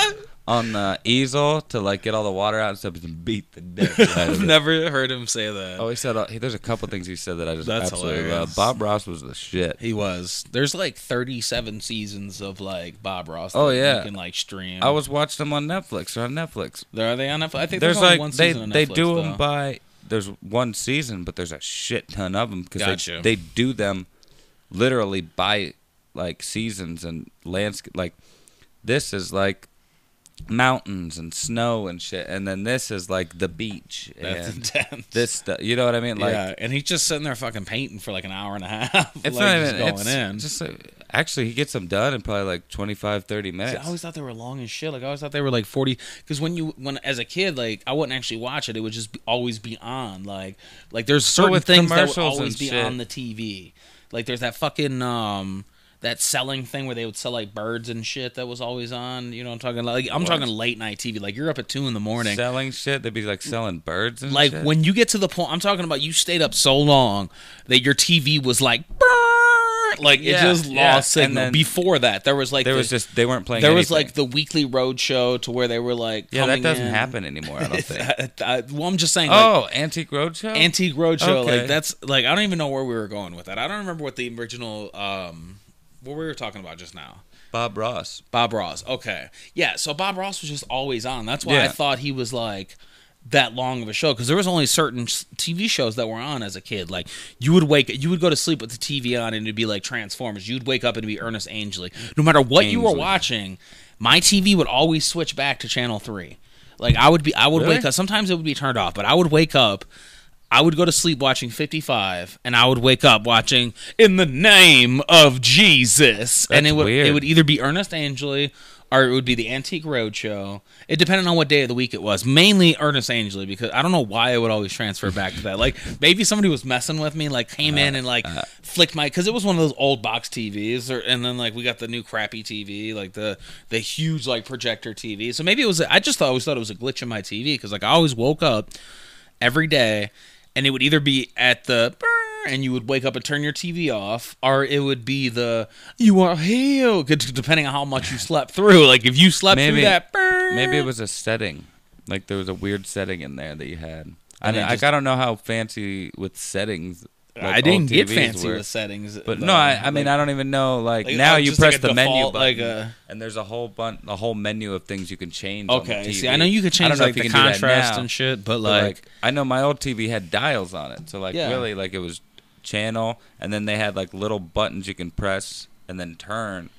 on the easel to like get all the water out and stuff and beat the out I've never heard him say that. Oh, he said uh, he, there's a couple things he said that I just That's absolutely hilarious. love. Bob Ross was the shit. He was. There's like 37 seasons of like Bob Ross. Oh, yeah. you can like stream. I was watching them on Netflix. They're on Netflix. There are they on Netflix? I think there's, There's only like one they season on they Netflix, do though. them by there's one season, but there's a shit ton of them because Gotcha. they they do them literally by like seasons and landscape. Like this is like mountains and snow and shit, and then this is like the beach That's and intense. this stuff. You know what I mean? Like yeah, and he's just sitting there fucking painting for like an hour and a half. it's like, not just even going in. Just like, Actually, he gets them done in probably like 25, 30 See, minutes. I always thought they were long as shit. Like I always thought they were like forty. Because when you when as a kid, like I wouldn't actually watch it. It would just be, always be on. Like like there's certain with things that would always be shit. on the TV. Like there's that fucking um that selling thing where they would sell like birds and shit that was always on. You know, what I'm talking like I'm What? talking late night TV. Like you're up at two in the morning. selling shit. They'd be like selling birds and like shit. when you get to the point, I'm talking about you stayed up so long that your TV was like. Like it just lost And signal. Before that, there was like there the- was just they weren't playing. there was like the weekly road show to where they were like yeah, that doesn't in. happen anymore. I don't think. I- well, I'm just saying, like, oh, Antique Roadshow. antique roadshow. Okay. Like that's like I don't even know where we were going with that. I don't remember what the original um what we were talking about just now. Bob Ross. Bob Ross. Okay, yeah. So Bob Ross was just always on. That's why I thought he was like that long of a show because there was only certain TV shows that were on as a kid. Like you would wake, you would go to sleep with the TV on, and it'd be like Transformers. You'd wake up and it'd be Ernest Angley. No matter what you were watching, my TV would always switch back to channel three. Like I would be, I would Really? wake up. Sometimes it would be turned off, but I would wake up. I would go to sleep watching 55, and I would wake up watching "In the Name of Jesus," and it would weird. it would either be Ernest Angley or it would be the Antique Roadshow. It depended on what day of the week it was. Mainly Ernest Angley because I don't know why I would always transfer back to that. Like maybe somebody was messing with me, like came in and like uh, uh. flicked my because it was one of those old box TVs, or, and then like we got the new crappy TV, like the the huge like projector TV. So maybe it was. I just thought, always thought it was a glitch in my TV because like I always woke up every day and it would either be at the and you would wake up and turn your TV off, or it would be the you are healed, depending on how much you slept through. Like if you slept Maybe- through that, Maybe it was a setting. Like there was a weird setting in there that you had. And I, just- I don't know how fancy with settings. Like, I didn't get fancy were. with settings, But though. no, I, I mean Like- I don't even know. Like, like, now uh, you like press a the menu button, like a- and there's a whole bun- a whole menu of things you can change. on the Okay, TV. see, I know you could change like the contrast now, and shit, but but, like, like I know my old TV had dials on it, so like Yeah. really like it was channel, and then they had like little buttons you can press and then turn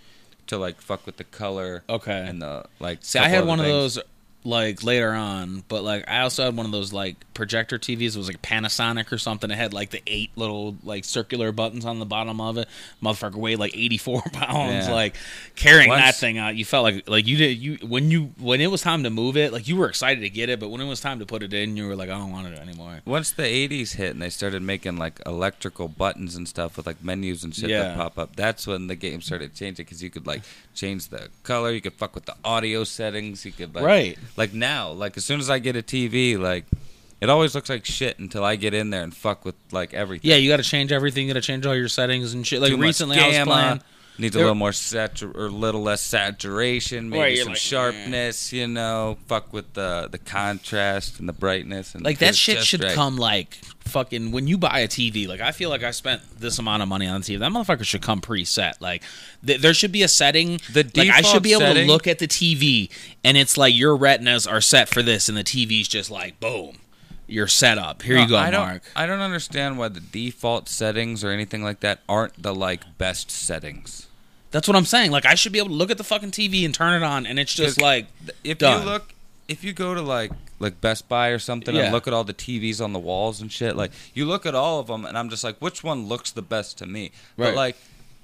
to like fuck with the color okay. and the like. See, I had one of those like later on, but like I also had one of those like projector TVs. It was like Panasonic or something. It had like the eight little like circular buttons on the bottom of it. Motherfucker weighed like eighty four pounds. Yeah. Like carrying that thing out, you felt like like you did you when you when it was time to move it, like you were excited to get it, but when it was time to put it in, you were like, I don't want it anymore. Once the '80s hit and they started making like electrical buttons and stuff with like menus and shit Yeah. that pop up, that's when the game started changing because you could like change the color, you could fuck with the audio settings, you could like Right. Like now, like as soon as I get a TV, like it always looks like shit until I get in there and fuck with like everything. Yeah, you got to change everything. You got to change all your settings and shit. Like Too recently, I was playing. Needs a little more satur- or a little less saturation, maybe Right, you're some like, sharpness. You know, fuck with the the contrast and the brightness and Like get that it shit just should right. come like fucking when you buy a TV. Like I feel like I spent this amount of money on the TV. That motherfucker should come preset. Like th- there should be a setting. The like I should default be able setting- to look at the TV and it's like your retinas are set for this, and the TV's just like boom, you're set up. Here No, you go, I don't, Mark. I don't understand why the default settings or anything like that aren't the like best settings. That's what I'm saying. Like I should be able to look at the fucking TV and turn it on, and it's just like If Done. you look, if you go to like like Best Buy or something Yeah. and look at all the TVs on the walls and shit, like you look at all of them, and I'm just like, which one looks the best to me? Right. But like.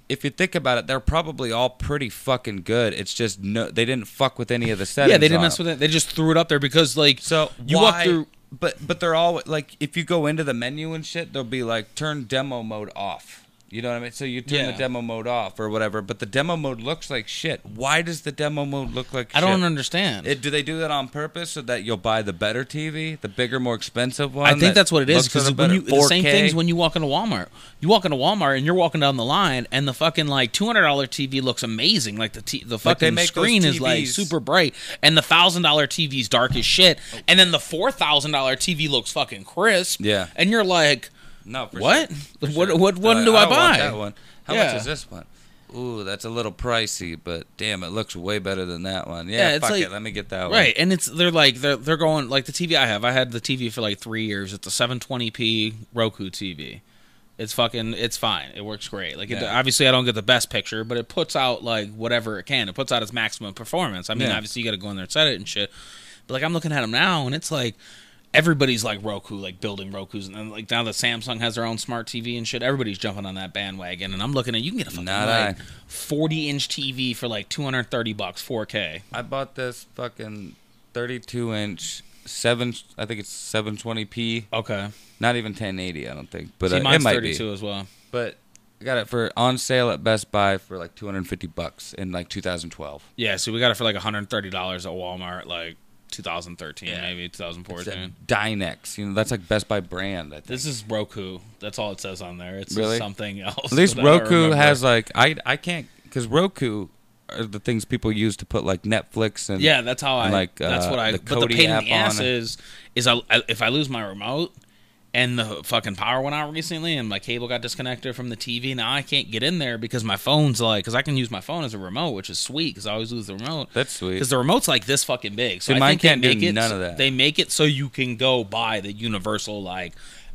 If you think about it, they're probably all pretty fucking good. It's just no, they didn't fuck with any of the settings. yeah, they didn't mess with it. They just threw it up there because like So you why, walk through. but but they're all like if you go into the menu and shit, they'll be like turn demo mode off. You know what I mean? So you turn Yeah. the demo mode off or whatever, but the demo mode looks like shit. Why does the demo mode look like I shit? don't understand. It, do they do that on purpose so that you'll buy the better TV, the bigger, more expensive one? I think that that's what it is because when you the same 4K? things when you walk into Walmart. You walk into Walmart and you're walking down the line and the fucking like two hundred dollar TV looks amazing. Like the t- the fucking those screen is like super bright and the thousand dollar TV's dark as shit. And then the four thousand dollar TV looks fucking crisp. Yeah. and you're like, no, for what? sure, What sure. what one Uh, do I, want buy? that one. How Yeah. much is this one? Ooh, that's a little pricey, but damn, it looks way better than that one. Yeah, Yeah, it's fuck like- it. Let me get that one. Right, and it's they're like they're they're going like the TV I have. I had the TV for like three years. It's a 720p Roku TV. It's fucking it's fine. It works great. Like it, Yeah. obviously I don't get the best picture, but it puts out like whatever it can. It puts out its maximum performance. I mean, Yeah. obviously you got to go in there and set it and shit. But like I'm looking at them now, and it's like everybody's like Roku, like building Roku's, and then like now that Samsung has their own smart TV and shit, everybody's jumping on that bandwagon. And I'm looking at you can get a fucking Not like I. 40 inch TV for like 230 bucks, 4K. I bought this fucking 32 inch seven. I think it's 720p. Okay, Not even 1080. I don't think, but see, uh, it mine's might 32 be. as well. But I got it for on sale at Best Buy for like 250 bucks in like 2012. Yeah, so we got it for like 130 dollars at Walmart, like 2013, Yeah. maybe 2014. Dynex. You know, that's like Best Buy brand. I think. This is Roku. That's all it says on there. It's Really? something else. At least that I don't Roku has like I I can't because Roku are the things people use to put like Netflix and Yeah, that's how I. like, that's uh, what I. the but the pain in the ass is, is I, I- if I lose my remote and the fucking power went out recently and my cable got disconnected from the TV, now I can't get in there because my phone's like, because I can use my phone as a remote, which is sweet because I always lose the remote. That's sweet. Because the remote's like this fucking big. So See, I mine think can't do make it, none of that. They make it so you can go buy the universal like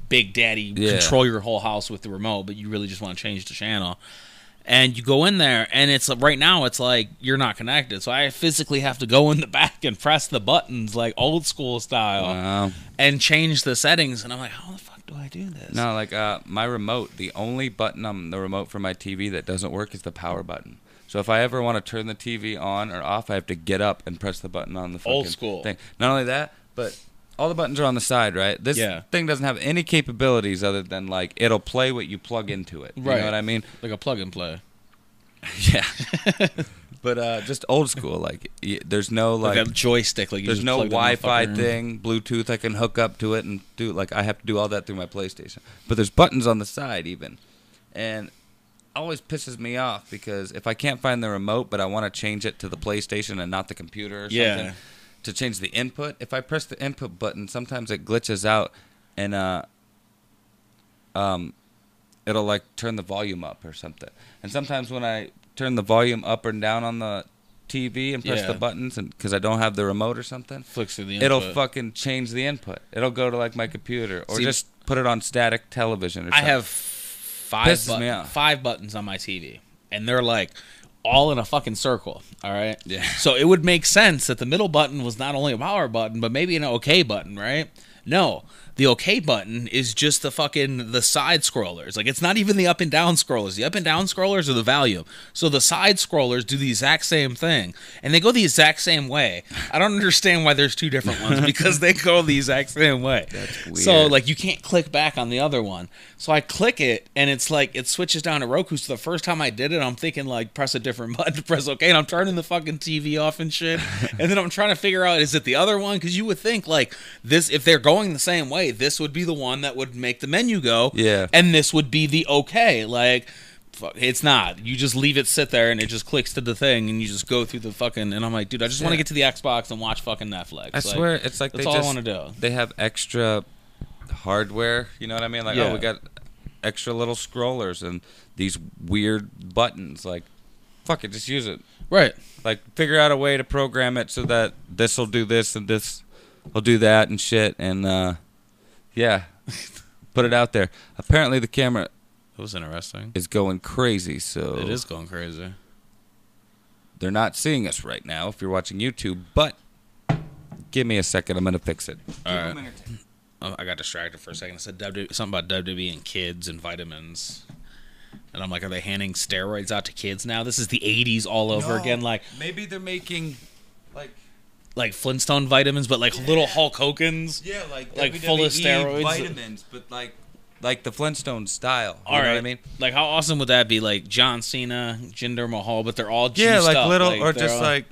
Big Daddy Yeah. control your whole house with the remote, but you really just want to change the channel. And you go in there, and it's right now. It's like you're not connected, so I physically have to go in the back and press the buttons like old school style Wow. and change the settings. And I'm like, how the fuck do I do this? No, like uh, my remote, the only button on the remote for my TV that doesn't work is the power button. So if I ever want to turn the TV on or off, I have to get up and press the button on the fucking Old school. thing. Not only that, but all the buttons are on the side, right? This Yeah. thing doesn't have any capabilities other than like it'll play what you plug into it. You Right. know what I mean? like a plug and play. Yeah. but uh, just old school. Like y- there's no Like, like a joystick. Like you there's just no Wi-Fi in. thing, Bluetooth I can hook up to it and do like I have to do all that through my PlayStation. But there's buttons on the side even, and always pisses me off because if I can't find the remote but I want to change it to the PlayStation and not the computer or Yeah. To change the input, if I press the input button, sometimes it glitches out and uh um it'll like turn the volume up or something. And sometimes when I turn the volume up and down on the TV and press Yeah. the buttons and because I don't have the remote or something, Flicks through the it'll fucking change the input. It'll go to like my computer or See- just put it on static television or I have five Pisses button- me off. five buttons on my TV, and they're like all in a fucking circle. All right. Yeah. So it would make sense that the middle button was not only a power button, but maybe an OK button, right? No, the OK button is just the fucking the side scrollers. Like it's not even the up and down scrollers. The up and down scrollers are the volume. So the side scrollers do the exact same thing, and they go the exact same way. I don't understand why there's two different ones because they go the exact same way. That's So like you can't click back on the other one. So I click it and it's like it switches down to Roku. So the first time I did it, I'm thinking like press a different button, press OK, and I'm turning the fucking TV off and shit. and then I'm trying to figure out is it the other one? Because you would think like this if they're going the same way, this would be the one that would make the menu go. Yeah. And this would be the OK. Like fuck, it's not. You just leave it sit there and it just clicks to the thing and you just go through the fucking and I'm like, dude, I just want to get to the Xbox and watch fucking Netflix. I Like, swear it's like that's they all I just want to do. they have extra hardware. You know what I mean? Like Yeah. oh, we got extra little scrollers and these weird buttons. Like fuck it, just use it. Right. Like figure out a way to program it so that this will do this and this will do that and shit and uh yeah. Put it out there. Apparently the camera That was interesting. is going crazy, so It is going crazy. they're not seeing us right now if you're watching YouTube, but give me a second, I'm gonna fix it. All right. Oh, I got distracted for a second. I said W- something about WWE and kids and vitamins. And I'm like, are they handing steroids out to kids now? This is the 80s all over No. again. Like maybe they're making like like Flintstone vitamins, but like little Hulk Hogan's. Yeah, like Like, full of WWE steroids. vitamins, but like like the Flintstone style. You All know right. what I mean? Like, how awesome would that be? Like John Cena, Jinder Mahal, but they're all Yeah, like up, little like, or just all- like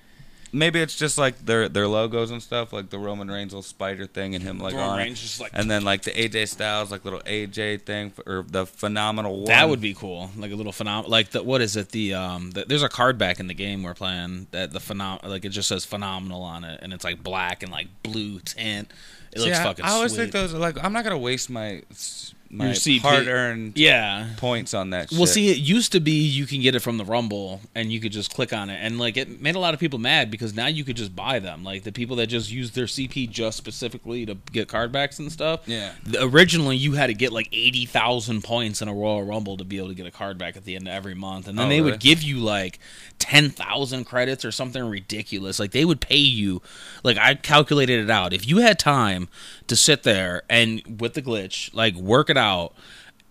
maybe it's just like their their logos and stuff, like the Roman Reigns little spider thing and him like Roman on. Reigns just like and then like the AJ Styles like little AJ thing f- or the phenomenal one. That would be cool, like a little phenom. Like the what is it? The um, the, there's a card back in the game we're playing that the phenom. Like it just says phenomenal on it, and it's like black and like blue tint. It looks See, I- fucking. I always sweet. think those are like I'm not gonna waste my my Your CP. hard-earned Yeah. points on that. Well, shit. see, it used to be you can get it from the Rumble, and you could just click on it, and like it made a lot of people mad because now you could just buy them. Like the people that just use their CP just specifically to get card backs and stuff. Yeah. Originally, you had to get like eighty thousand points in a Royal Rumble to be able to get a card back at the end of every month, and then Oh, they really? would give you like ten thousand credits or something ridiculous. Like they would pay you. Like I calculated it out. If you had time to sit there and with the glitch, like work it out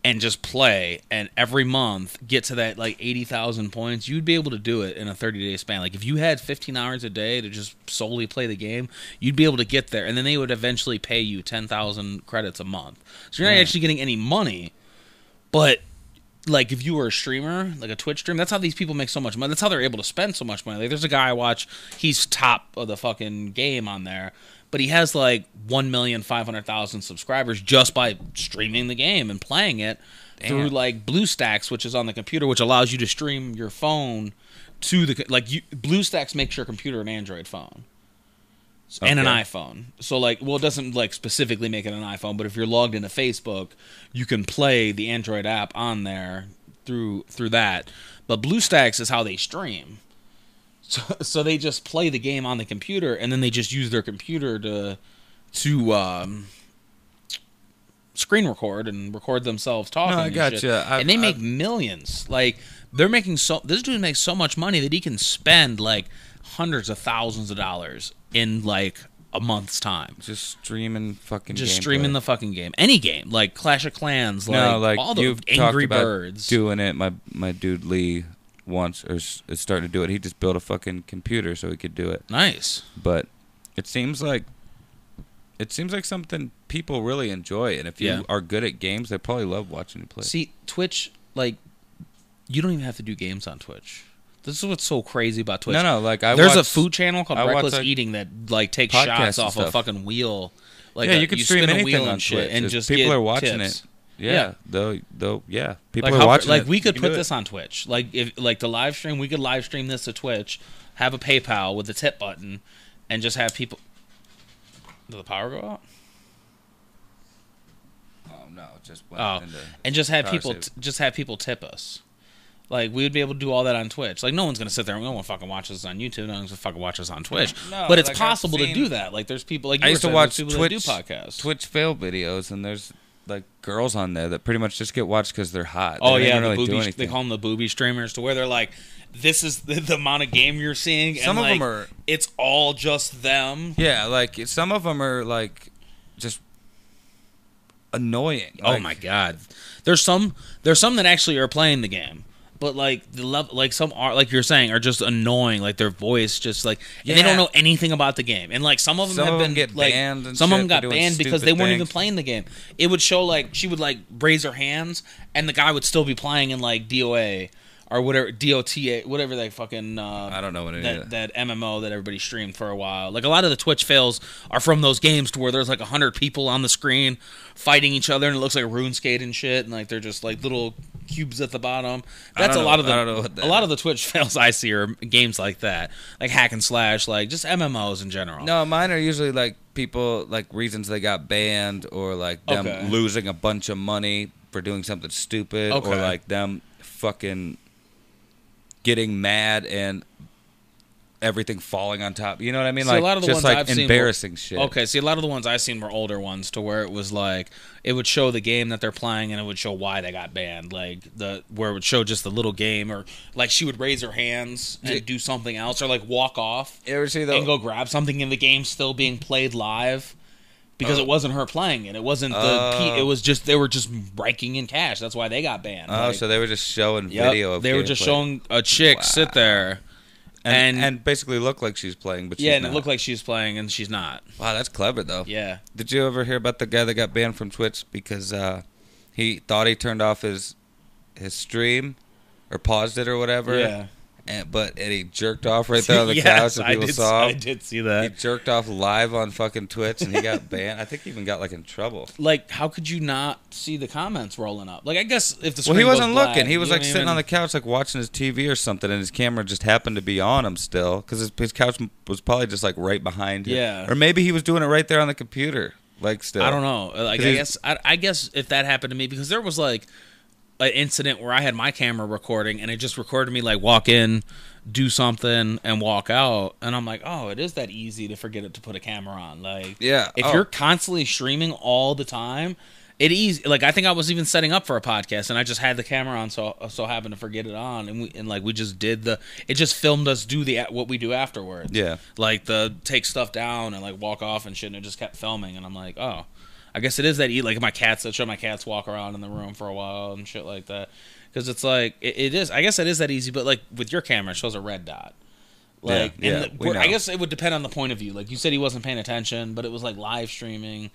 and just play and every month get to that like 80,000 points, you'd be able to do it in a 30 day span. Like if you had 15 hours a day to just solely play the game, you'd be able to get there and then they would eventually pay you 10,000 credits a month. So you're not Yeah. actually getting any money, but like if you were a streamer, like a Twitch stream, that's how these people make so much money. That's how they're able to spend so much money. Like there's a guy I watch, he's top of the fucking game on there, but he has like one million five hundred thousand subscribers just by streaming the game and playing it through like BlueStacks, which is on the computer, which allows you to stream your phone to the like you, BlueStacks makes your computer an Android phone and an iPhone. So like, well, it doesn't like specifically make it an iPhone, but if you're logged into Facebook, you can play the Android app on there through through that. But BlueStacks is how they stream. So so they just play the game on the computer, and then they just use their computer to to um, screen record and record themselves talking. No, I and gotcha. shit. And they make I've- millions. Like they're making so this dude makes so much money that he can spend like hundreds of thousands of dollars in like a month's time. just streaming fucking. Just gameplay. streaming the fucking game, any game, like Clash of Clans, like, no, like all the Angry about Birds. doing it. My my dude Lee wants or is is starting to do it. He just built a fucking computer so he could do it. nice. But it seems like it seems like something people really enjoy, and if you Yeah. are good at games, they probably love watching you play. See, Twitch, like, you don't even have to do games on Twitch. This is what's so crazy about Twitch. no, no, like I There's a food channel called I watch, Reckless like, Eating that like takes shots off a fucking wheel. Like yeah, a- you uh, can stream spin a anything wheel on and shit, Twitch. and just people get are watching tips. it. Yeah, Yeah. though, though, yeah, people Like, are how- watching like it. we could can put do it. this on Twitch. Like if like the live stream, we could live stream this to Twitch, have a PayPal with the tip button, and just have people. Did the power go out? Oh no, just went Oh, into and just have people t- just have people tip us. Like we would be able to do all that on Twitch. Like no one's gonna sit there. And No one fucking watches us on YouTube. No one's gonna fucking watch us on Twitch. No, but it's like, I've possible to do that. Like there's people like you I used to watch people Twitch that do podcasts. Twitch fail videos, and there's like girls on there that pretty much just get watched because they're hot. Oh don't yeah, the really do booby, they call them the booby streamers, to where they're like, this is the, the amount of game you're seeing. Some and of them are- It's all just them. Yeah, like some of them are like just annoying. Oh Like, my god. There's some there's some that actually are playing the game. But like the level, like some are like you're saying are just annoying. Like their voice just like and they don't know anything about the game. And like some of them Some have been get like banned and some of them got banned because they weren't even playing the game. It would show like she would like raise her hands and the guy would still be playing in like DOA or whatever DOTA whatever they fucking uh, I don't know what it that is. that MMO that everybody streamed for a while. Like a lot of the Twitch fails are from those games to where there's like hundred people on the screen fighting each other, and it looks like RuneScape and shit, and like they're just like little cubes at the bottom. That's a lot know- of the I don't know what that a lot of the Twitch fails I see are games like that, like hack and slash, like just MMOs in general. No, mine are usually like people like reasons they got banned or like them Okay. losing a bunch of money for doing something stupid or like them fucking getting mad and everything falling on top. You know what I mean? See, a like lot of the just ones like I've seen were- embarrassing shit. Okay, see, a lot of the ones I've seen were older ones to where it was like it would show the game that they're playing and it would show why they got banned. Like the where it would show just the little game or like she would raise her hands and do something else or like walk off You ever see the and go grab something in the game still being played live because Oh. it wasn't her playing it. It wasn't the Oh. It was just they were just raking in cash. That's why they got banned. Oh, Like, so they were just showing video of they were just showing a chick sit there and, and- and basically look like she's playing, but she's yeah, and not. it looked like she's playing and she's not. wow, that's clever though. Yeah. Did you ever hear about the guy that got banned from Twitch because uh, he thought he turned off his his stream or paused it or whatever? Yeah. And, but and he jerked off right there on the yes, couch and I did, saw I did see that. He jerked off live on fucking Twitch and he got banned. I think he even got like in trouble. Like, how could you not see the comments rolling up? Like, I guess if the Well, he wasn't black, looking. He was like sitting mean? on the couch, like watching his TV or something, and his camera just happened to be on him still because his, his couch was probably just like right behind him. Yeah. Or maybe he was doing it right there on the computer. Like still, I don't know. Like I guess I, I guess if that happened to me because there was like an incident where I had my camera recording and it just recorded me like walk in, do something, and walk out, and I'm like, oh, it is that easy to forget it to put a camera on. Like, Yeah. if Oh. you're constantly streaming all the time. It easy like I think I was even setting up for a podcast and I just had the camera on so so happened to forget it on and we and like we just did the it just filmed us do the what we do afterwards Yeah. like the take stuff down and like walk off and shit and it just kept filming and I'm like oh I guess it is that e like my cats I show my cats walk around in the room for a while and shit like that. Because it's like it, it is I guess it is that easy but like with your camera it shows a red dot. Like Yeah, yeah, the- I guess it would depend on the point of view. Like you said he wasn't paying attention but it was like live streaming.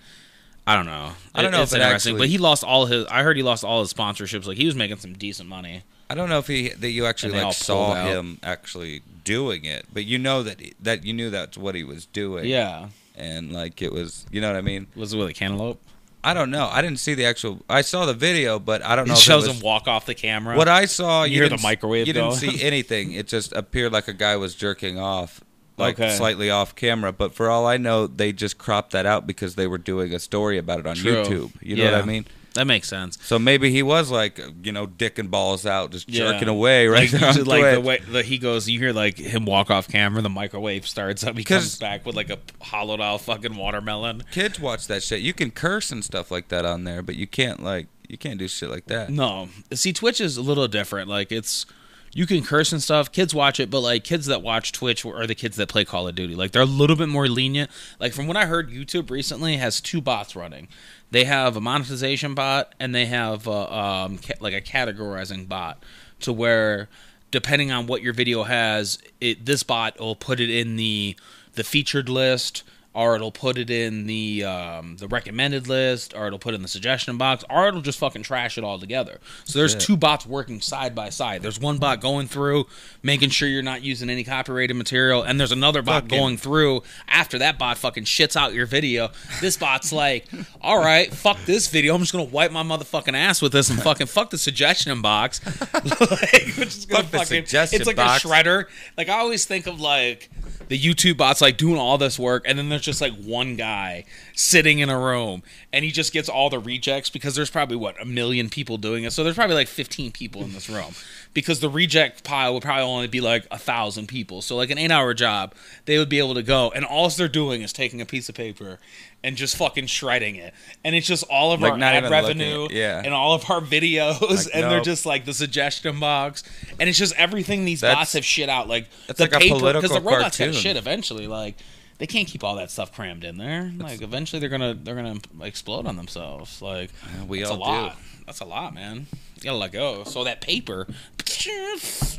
I don't know. I don't know it's if it interesting actually- but he lost all his I heard he lost all his sponsorships. Like he was making some decent money. I don't know if he that you actually And they all like saw out. him actually doing it, but you know that that you knew that's what he was doing. yeah and like it was, you know what I mean? was it with a cantaloupe I don't know. I didn't see the actual. I saw the video, but I don't know. it shows was, him walk off the camera What I saw, You you, hear didn't the microwave You didn't see anything. It just appeared like a guy was jerking off, like Okay. slightly off camera. But for all I know, they just cropped that out because they were doing a story about it on True. YouTube. You know what I mean? That makes sense So maybe he was like, you know, dick and balls out, just Yeah. jerking away right like, just like the way the, he goes, you hear like him walk off camera, the microwave starts up, He comes back with like a hollowed out fucking watermelon. Kids watch that shit. You can curse and stuff like that on there, but you can't like you can't do shit like that. No, see, Twitch is a little different. Like it's you can curse and stuff. Kids watch it, but like kids that watch Twitch are the kids that play Call of Duty. Like they're a little bit more lenient. Like from what I heard, YouTube recently has two bots running. They have a monetization bot and they have a, um, ca- like a categorizing bot to where depending on what your video has, it this bot will put it in the the featured list or it'll put it in the um, the recommended list, or it'll put it in the suggestion box, or it'll just fucking trash it all together. So there's Shit. two bots working side by side. There's one bot going through, making sure you're not using any copyrighted material, and there's another bot Fucking- going through after that bot fucking shits out your video. This bot's like, all right, fuck this video. I'm just gonna wipe my motherfucking ass with this and fucking fuck the suggestion box. like, which is gonna Fuck the fucking. suggestion It's like box. a shredder. Like I always think of like the YouTube bots like doing all this work, and then there's just like one guy sitting in a room, and he just gets all the rejects because there's probably what a million people doing it. So there's probably like 15 people in this room because the reject pile would probably only be like a thousand people. So like an eight-hour job, they would be able to go, and all they're doing is taking a piece of paper and just fucking shredding it, and it's just all of Like, our ad revenue at- yeah. and all of our videos, Like, and they're just like the suggestion box, and it's just everything these That's- bots have shit out like the like a paper political the robots cartoon. Shit eventually. Like they can't keep all that stuff crammed in there. Like eventually they're gonna they're gonna explode on themselves. Like we all a lot. do. That's a lot, man. You gotta let go. So that paper,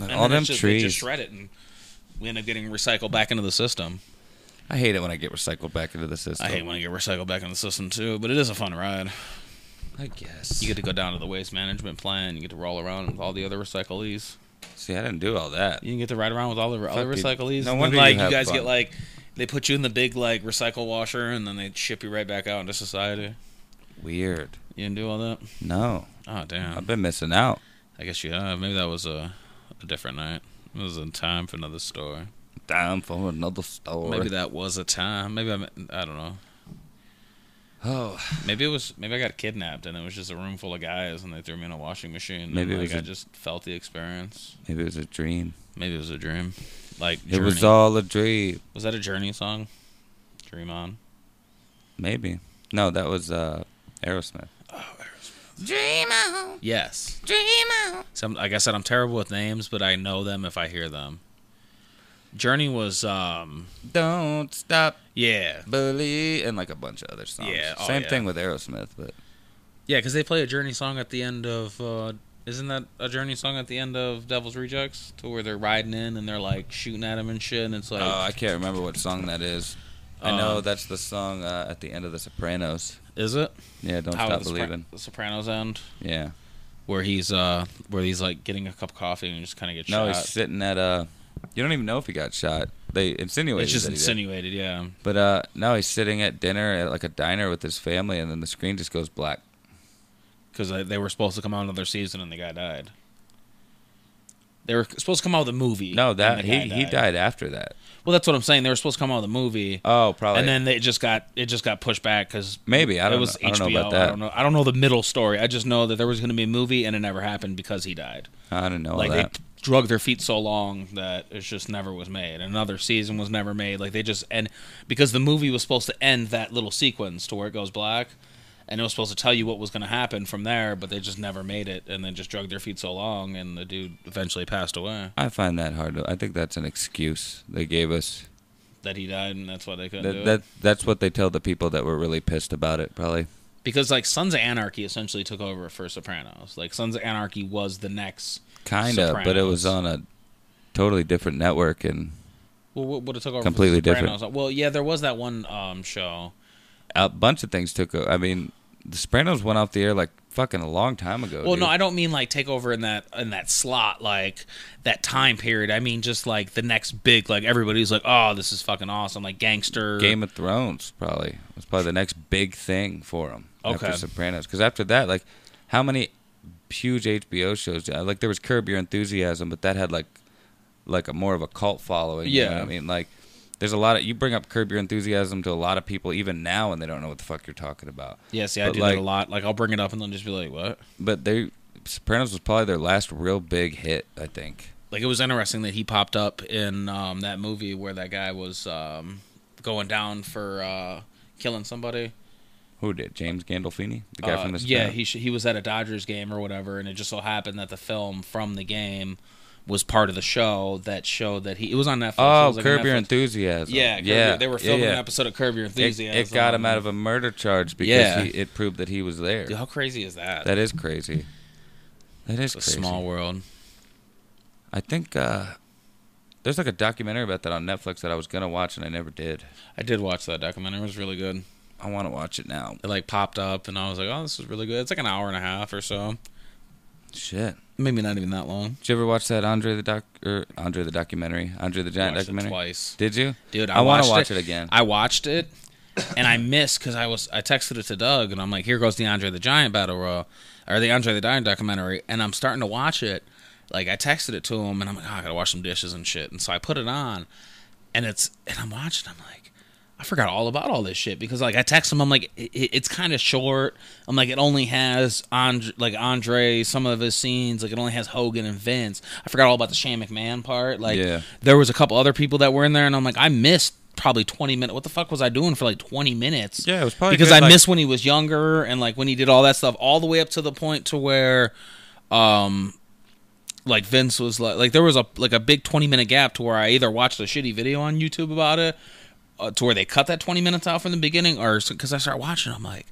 and all them just, trees. just shred it, and we end up getting recycled back into the system. I hate it when I get recycled back into the system. I hate when I get recycled back into the system too, but it is a fun ride. I guess. You get to go down to the waste management plant. You get to roll around with all the other recyclees. See, I didn't do all that. You can get to ride around with all the other Fucking- recyclees. no And wonder then, like you you, have guys fun. get like they put you in the big like recycle washer and then they ship you right back out into society. Weird. You didn't do all that? No, Oh damn. I've been missing out. I guess you have. Maybe that was a, a different night. It was a time for another story. Time for another story. Maybe that was a time. Maybe I meant- I don't know. Oh, Maybe it was maybe I got kidnapped and it was just a room full of guys and they threw me in a washing machine. Maybe it and, was like I a- just felt the experience. maybe it was a dream. Maybe it was a dream. Like It was all a dream. Was that a Journey song? Dream on. Maybe. No, that was uh, Aerosmith. Oh, Aerosmith. Dream on, Yes. dream on. Some, like I said, I'm terrible with names, but I know them if I hear them. Journey was, um, Don't stop yeah, believe and like a bunch of other songs. Yeah, oh, Same yeah. thing with Aerosmith, but yeah, because they play a Journey song at the end of, uh, isn't that a Journey song at the end of Devil's Rejects, to where they're riding in and they're like shooting at him and shit, and it's like, oh, I can't remember what song that is. I know Um, that's the song uh, at the end of The Sopranos. is it? Yeah, don't How stop the, believing. the Sopranos end, Yeah. where he's, uh, where he's like getting a cup of coffee and just kind of gets shot. No, shot. he's sitting at uh You don't even know if he got shot. They insinuated. It's just that he did. insinuated, yeah. But uh, now he's sitting at dinner at like a diner with his family, and then the screen just goes black. Because they were supposed to come out another season and the guy died. They were supposed to come out with a movie. No, that he guy he died after that. Well, that's what I'm saying. They were supposed to come out with a movie, Oh, probably. and then they just got it just got pushed back because Maybe. I don't it was know- I don't HBO. know about that. I don't know. I don't know the middle story. I just know that there was going to be a movie, and it never happened because he died. I don't know like that. Drug their feet so long that it just never was made. Another season was never made. Like they just and because the movie was supposed to end that little sequence to where it goes black, and it was supposed to tell you what was going to happen from there, but they just never made it, and then just drug their feet so long, and the dude eventually passed away. I find that hard to. I think that's an excuse they gave us. That he died, and that's why they couldn't do That, that that's what they tell the people that were really pissed about it. Probably. because like Sons of Anarchy essentially took over for Sopranos. Like Sons of Anarchy was the next. Kind of, but it was on a totally different network and Well, what, what it took over? Completely different. Well, yeah, there was that one um, show. a bunch of things took. I mean, The Sopranos went off the air like fucking a long time ago. Well, dude. no, I don't mean like take over in that in that slot, like that time period. I mean just like the next big, like everybody's like, oh, this is fucking awesome, like gangster. Game of Thrones probably was probably the next big thing for them Okay. after Sopranos. Because after that, like, how many huge HBO shows? Like, there was Curb Your Enthusiasm, but that had like like a more of a cult following. you know Yeah. I mean, like, there's a lot of you bring up Curb Your Enthusiasm to a lot of people even now, and they don't know what the fuck you're talking about. yeah, see, I But, do like- that a lot. Like I'll bring it up and they'll just be like, what? But they Sopranos was probably their last real big hit, I think. Like it was interesting that he popped up in um, that movie where that guy was um, going down for uh, killing somebody. Who did James Gandolfini, the guy Uh, from the yeah, he sh- he was at a Dodgers game or whatever, and it just so happened that the film from the game was part of the show that showed that he it was on Netflix. It Oh, like Curb Your Enthusiasm. Yeah, Curb yeah, Your- they were filming yeah, yeah. an episode of Curb Your Enthusiasm. it got him out of a murder charge because Yeah. he, it proved that he was there. Dude, how crazy is that? That is crazy. That is it's a small world. I think uh, there's like a documentary about that on Netflix that I was gonna watch and I never did. I did watch that documentary. It was really good. I want to watch it now. It like popped up, and I was like, "Oh, this is really good." It's like an hour and a half or so. Shit. Maybe not even that long. Did you ever watch that Andre the doc or Andre the documentary? Andre the Giant watched it documentary. twice. Did you? Dude, I, I, want to watch it, again. I watched it, and I missed because I was I texted it to Doug, and I'm like, "Here goes the Andre the Giant battle royal, or the Andre the Giant documentary," and I'm starting to watch it. Like I texted it to him, and I'm like, oh, "I gotta wash some dishes and shit," and so I put it on, and it's and I'm watching. I'm like. I forgot all about all this shit because like I text him, I'm like it, it- it's kind of short. I'm like it only has Andre, like Andre, some of his scenes, like it only has Hogan and Vince. I forgot all about the Shane McMahon part. Like Yeah. there was a couple other people that were in there, and I'm like I missed probably 20 minutes. What the fuck was I doing for like 20 minutes? Yeah, it was probably because good, I like- missed when he was younger and like when he did all that stuff, all the way up to the point to where, um, like Vince was like like there was a like a big 20 minute gap to where I either watched a shitty video on YouTube about it, uh, to where they cut that 20 minutes out from the beginning, or because I started watching, I'm like,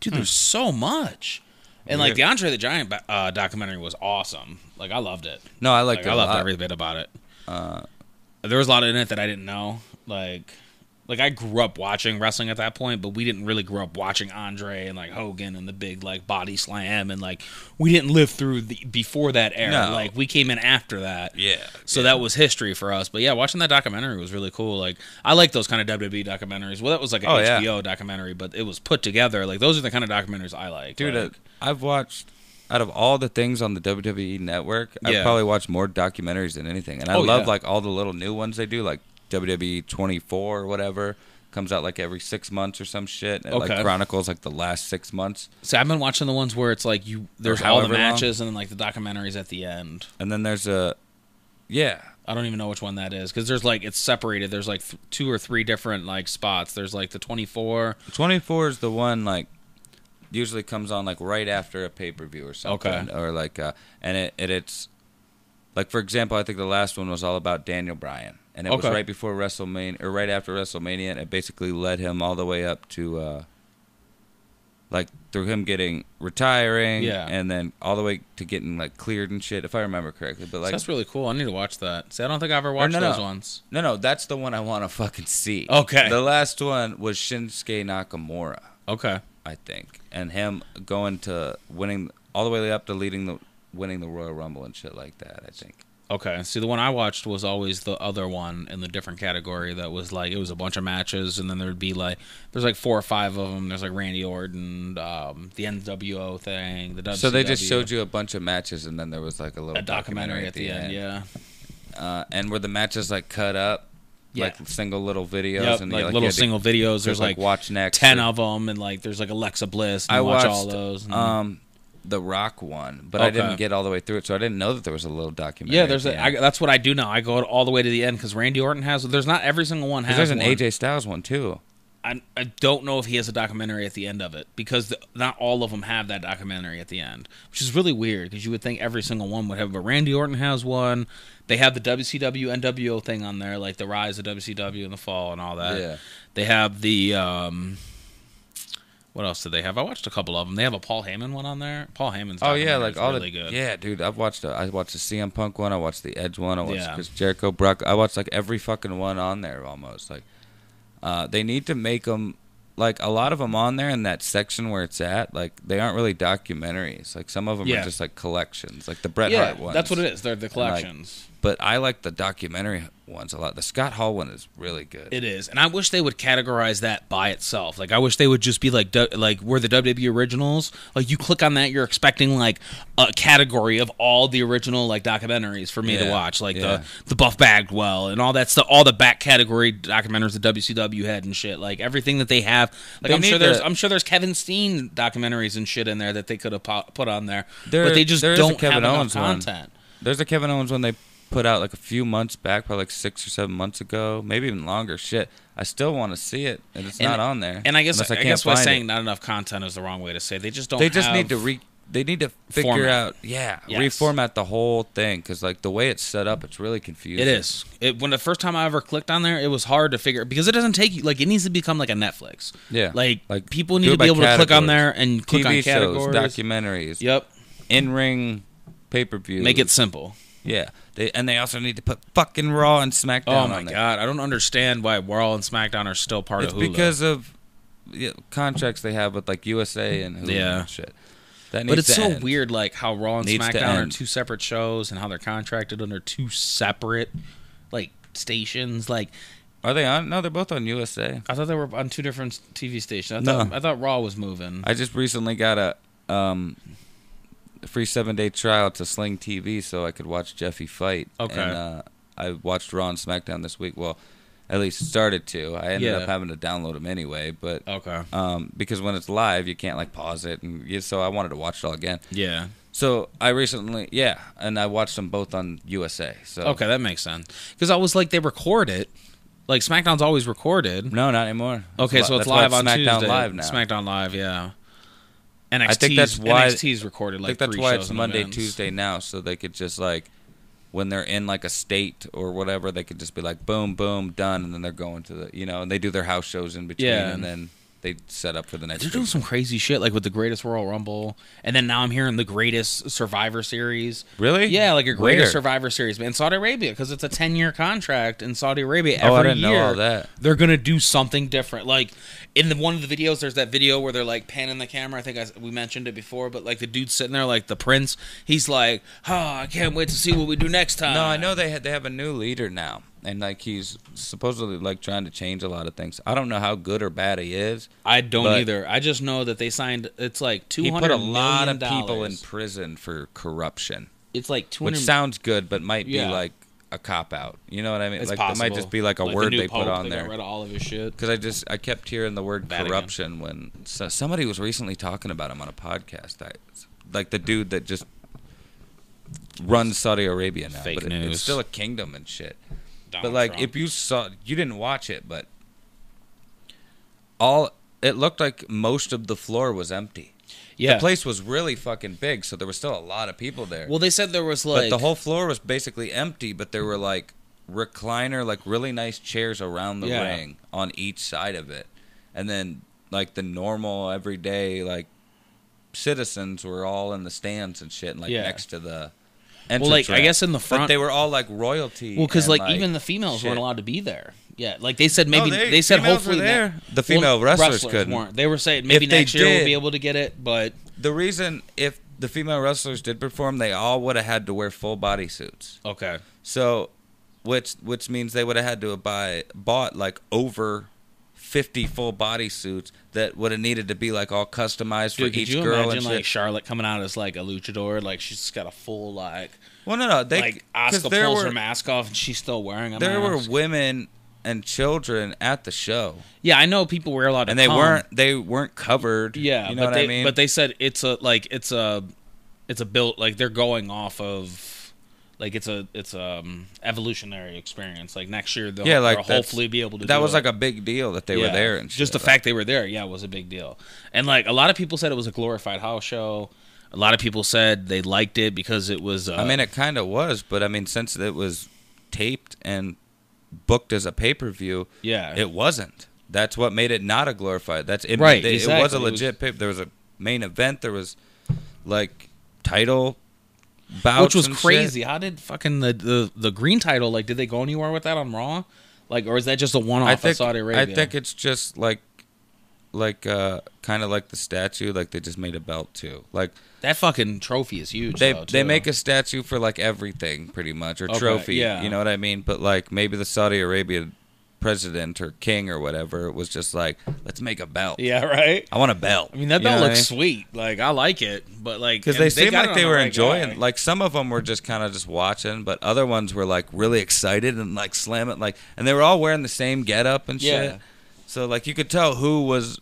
dude, there's so much. And like the. Andre the Giant uh, documentary was awesome. Like I loved it. no, I liked Like, it I loved every bit about it. Uh, There was a lot in it that I didn't know. Like, like I grew up watching wrestling at that point, but we didn't really grow up watching Andre and like Hogan and the big like body slam and like we didn't live through the before that era. No. Like we came in after that. yeah. So that was history for us. But yeah, watching that documentary was really cool. Like I like those kind of WWE documentaries. Well, that was like an Oh, yeah. HBO documentary, but it was put together. Like those are the kind of documentaries I like. Dude, Like, uh, I've watched out of all the things on the WWE network, Yeah. I've probably watched more documentaries than anything. And I Oh, love yeah. like all the little new ones they do, like WWE 24 or whatever. Comes out like every six months or some shit. It Okay. like chronicles like the last six months. see, I've been watching the ones where it's like you there's all the however long. matches and then like the documentaries at the end. And then there's a, yeah, I don't even know which one that is because there's like it's separated. There's like th- two or three different like spots. There's like the 24. 24 is the one like usually comes on like right after a pay per view or something, Okay. or like uh, and it, it it's like for example, I think the last one was all about Daniel Bryan, and it was right before WrestleMania or right after WrestleMania, and it basically led him all the way up to uh, like through him getting retiring, Yeah. and then all the way to getting like cleared and shit, if I remember correctly. But So like, that's really cool. I need to watch that. See, I don't think I ever watched no, no. those ones. no, no, that's the one I want to fucking see. Okay. the last one was Shinsuke Nakamura. Okay. I think, and him going to winning all the way up to leading the winning the Royal Rumble and shit like that. I think. Okay, see, the one I watched was always the other one in the different category that was like it was a bunch of matches, and then there'd be like there's like four or five of them. There's like Randy Orton, um, the NWO thing, the WCW. So they just showed you a bunch of matches, and then there was like a little a documentary, at the end. Yeah, Uh, and were the matches like cut up, Yeah. like single little videos, yep, and like, you little single videos. There's like, like, watch next. ten or- of them, and like there's like Alexa Bliss. And I watch watched all those. and- um the Rock one, but I didn't get all the way through it, so I didn't know that there was a little documentary. yeah, there's a. I, that's what I do now. I go all the way to the end because Randy Orton has. There's not every single one has. there's an one. AJ Styles one too. I, I don't know if he has a documentary at the end of it because the, not all of them have that documentary at the end, which is really weird because you would think every single one would have. But Randy Orton has one. They have the WCW NWO thing on there, like the rise of WCW in the fall and all that. yeah, They have the um, what else did they have? I watched a couple of them. They have a Paul Heyman one on there. Paul Heyman's oh yeah, like all really the good. yeah, dude. I've watched. A, I watched the CM Punk one. I watched the Edge one. I watched Yeah. Chris Jericho, Brock. I watched like every fucking one on there almost. Like, uh, they need to make them like a lot of them on there in that section where it's at. Like they aren't really documentaries. Like some of them Yeah. are just like collections, like the Bret yeah, Hart ones. that's what it is. They're the collections. But I like the documentary ones a lot. The Scott Hall one is really good. It is, and I wish they would categorize that by itself. Like, I wish they would just be like, like we're the WWE originals. Like, you click on that, you're expecting like a category of all the original like documentaries for me to watch, like yeah. the the Buff Bagwell and all that stuff, all the back category documentaries that WCW had and shit. Like everything that they have. Like, They I'm sure there's to- I'm sure there's Kevin Steen documentaries and shit in there that they could have put on there, There- but they just don't Kevin have Owens enough one. content. There's a Kevin Owens one they put out like a few months back, probably like six or seven months ago, maybe even longer. Shit, I still want to see it, and it's And- not on there. And I guess I, can't guess by saying it. not enough content is the wrong way to say. They just don't. they just need to re. They need to figure Format. out, yeah, Yes. reformat the whole thing because like the way it's set up, it's really confusing. It is. It, when the first time I ever clicked on there, it was hard to figure because it doesn't take you like it needs to become like a Netflix. Yeah, Like, Like, people need to be able to click on there and click TV on shows, categories. documentaries, Yep. in ring, pay per view. Make it simple. Yeah. They and they also need to put fucking Raw and SmackDown. Oh my god, I don't understand why Raw and SmackDown are still part It's of Hulu. because of yeah, contracts they have with like USA and Hulu Yeah. and shit. That needs but it's so end. weird, like how Raw and Needs SmackDown are two separate shows and how they're contracted under two separate like stations. Like Are they on? No, they're both on USA. I thought they were on two different TV stations. I No. I thought Raw was moving. I just recently got a um, free seven day trial to Sling TV so I could watch Jeffy fight. Okay. And, uh, I watched Raw and SmackDown this week. Well, at least started to. I ended Yeah. up having to download them anyway, but okay. um, because when it's live, you can't like pause it, and so I wanted to watch it all again. Yeah. So I recently, yeah, and I watched them both on USA. So Okay, that makes sense. Because I was like, they record it. Like SmackDown's always recorded. no, not anymore. Okay, That's so it's live on SmackDown Tuesday. Live now. SmackDown Live, yeah. NXT. I think that's why- NXT's recorded Like I think that's why it's Monday, advance. Tuesday now, so they could just like when they're in like a state or whatever, they could just be like boom, boom, done, and then they're going to the you know, and they do their house shows in between, Yeah. and then they set up for the next. They're doing week. some crazy shit, like with the Greatest Royal Rumble, and then now I'm hearing the Greatest Survivor Series. Really? Yeah, like a Greatest Where? Survivor Series, man. In Saudi Arabia, because it's a 10 year contract in Saudi Arabia. Every Oh, I didn't year, know all that. They're gonna do something different. Like in the one of the videos, there's that video where they're like panning the camera. I think I, we mentioned it before, but like the dude's sitting there, like the prince. He's like, "Oh, I can't wait to see what we do next time." No, I know they had they have a new leader now, and like he's supposedly like trying to change a lot of things. I don't know how good or bad he is. I don't either. I just know that they signed. It's like two He put a lot of people in prison for corruption, It's like two which sounds good, but might be Yeah. like a cop out. You know what I mean? It's like possible. it might just be like a the word new they put on they there. Got rid of all of his shit. Because I just I kept hearing the word corruption when so, somebody was recently talking about him on a podcast. I, like the dude that just runs Saudi Arabia now, Fake but it- news. it's still a kingdom and shit. Donald but like Trump. if you saw, you didn't watch it, but all it looked like most of the floor was empty. yeah. The place was really fucking big, so there was still a lot of people there. well, they said there was like but the whole floor was basically empty, but there were like recliner, like really nice chairs around the Yeah. ring on each side of it. And then like the normal everyday like citizens were all in the stands and shit, and, like Yeah. next to the well, entrance like I guess in the But front. they were all like royalty. well, because and, like, even the females shit. weren't allowed to be there. Yeah, like they said maybe No, they- they, said hopefully were ne- there. The female well, wrestlers couldn't. weren't. They were saying maybe If they next year we'll be able to get it, but the reason if the female wrestlers did perform, they all would have had to wear full body suits. Okay. So, which which means they would have had to have buy bought like over fifty full body suits that would have needed to be like all customized for Dude, could each you girl imagine and like. Charlotte coming out as like a luchador? Like she's got a full like well, no, no, they like Asuka there pulls were her mask off and she's still wearing a there mask. were women and children at the show, yeah, I know people were allowed to and they come. weren't they weren't covered. Yeah, you know but what they I mean. but they said it's a like it's a it's a built like they're going off of like it's a it's a um, evolutionary experience. Like next year they'll, Yeah, like they'll hopefully be able to. that was it. like a big deal that they were there and just the like- fact they were there, yeah, was a big deal. And like a lot of people said it was a glorified house show. A lot of people said they liked it because it was. Uh, I mean, it kind of was, but I mean, since it was taped and booked as a pay per view, yeah, it wasn't. That's what made it not a glorified. That's it, Right, They, It was a It was- legit pay. There was a main event. There was like title bouts, which was and shit. crazy. How did fucking the, the the green title like? Did they go anywhere with that on Raw? Like, or is that just a one off I think. Saudi Arabia? I think it's just like, like, uh, kind of like the statue. Like they just made a belt too. Like that fucking trophy is huge. they though, they make a statue for like everything pretty much or Okay, trophy yeah. you know what i mean but like maybe the saudi arabia president or king or whatever was just like let's make a belt Yeah, right. i want a belt I mean, that You know belt what I looks mean? sweet. Like, I like it, but like, because and they seemed got like it they the were right enjoying guy. like some of them were just kind of just watching but other ones were like really excited and like slamming like and they were all wearing the same getup and shit Yeah. so like you could tell who was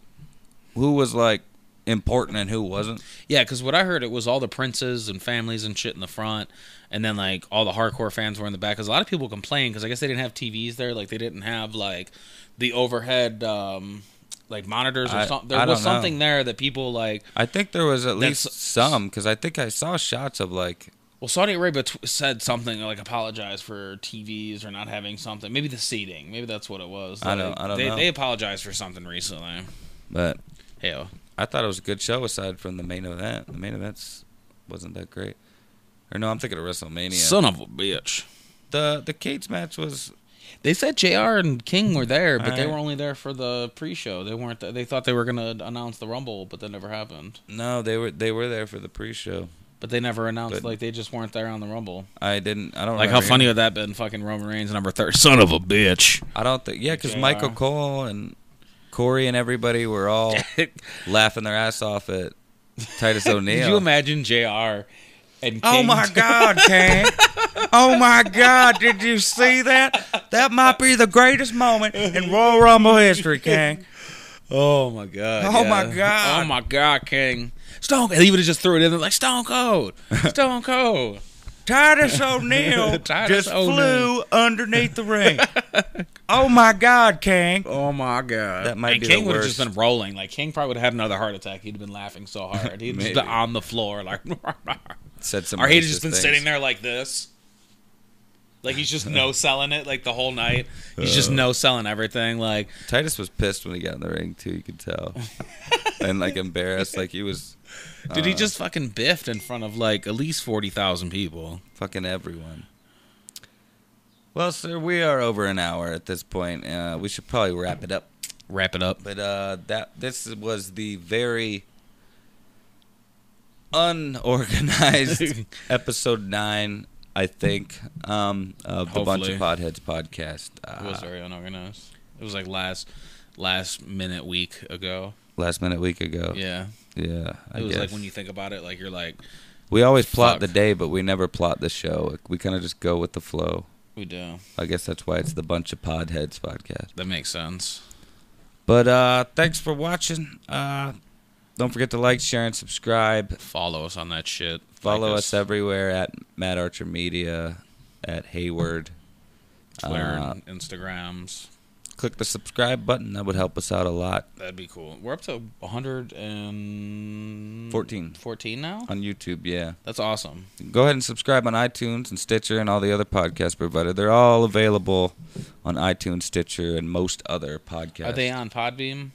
who was like important and who wasn't Yeah, because what I heard it was all the princes and families and shit in the front, and then like all the hardcore fans were in the back. Because a lot of people complained because I guess they didn't have TVs there, like they didn't have like the overhead um like monitors or something. There was don't know. something there that people like. i think there was at least some because i think i saw shots of like Well, Saudi Arabia t- said something like apologize for TVs or not having something. Maybe the seating. Maybe that's what it was. I don't- I don't they, know. They apologized for something recently. but Hell, I thought it was a good show aside from the main event. The main events wasn't that great. Or no, I'm thinking of WrestleMania. son of a bitch. the the Cates match was They said Jr. and King were there, but they Alright. were only there for the pre-show. They weren't. They thought they were gonna announce the Rumble, but that never happened. no, they were they were there for the pre-show. But they never announced. But- like they just weren't there on the Rumble. I didn't. I don't Like how remember funny hearing- would that been? Fucking Roman Reigns number thirty. Son of a bitch. I don't think. Yeah, because JR. Michael Cole and Corey and everybody were all laughing their ass off at Titus O'Neil. Did you imagine Jr. and oh, King Oh my God, King! Oh my God! Did you see that? That might be the greatest moment in Royal Rumble history, King. Oh my god. Oh yeah. my God. Oh my god, King. Stone Cold. He would have just threw it in there like Stone Cold. Stone Cold. Titus O'Neil Titus just O'Neil. flew underneath the ring. oh my God, King! Oh my god. That might and be King would have just been rolling. Like King probably would have had another heart attack. He'd have been laughing so hard. He'd just been on the floor like Said some. Or racist just been things. sitting there like this. Like he's just no selling it like the whole night. He's Uh. just no selling everything. Like Titus was pissed when he got in the ring too. You could tell, and like embarrassed, like he was. Dude, he uh, just fucking biffed in front of like at least forty thousand people. fucking everyone. Well, sir, we are over an hour at this point. Uh, we should probably wrap it up. Wrap it up. But uh, that this was the very unorganized episode nine, I think, um, of the Bunch of Podheads podcast. It was Uh, very unorganized. It was like last last minute week ago. last minute week ago. Yeah. Yeah, I It was like when you think about it, like you're like, we always plot Fuck. the day, but we never plot the show. We kind of just go with the flow. we do. I guess that's why it's the Bunch of Podheads podcast. That makes sense. But uh thanks for watching. Uh don't forget to like, share, and subscribe. Follow us on that shit. Follow Like us everywhere at Matt Archer Media, at Hayward. Twitter, Uh, and Instagrams. click the subscribe button. That would help us out a lot. That'd be cool. We're up to 114 14. 14 now. On YouTube, yeah. That's awesome. Go ahead and subscribe on iTunes and Stitcher and all the other podcast providers. They're all available on iTunes, Stitcher, and most other podcasts. Are they on Podbean?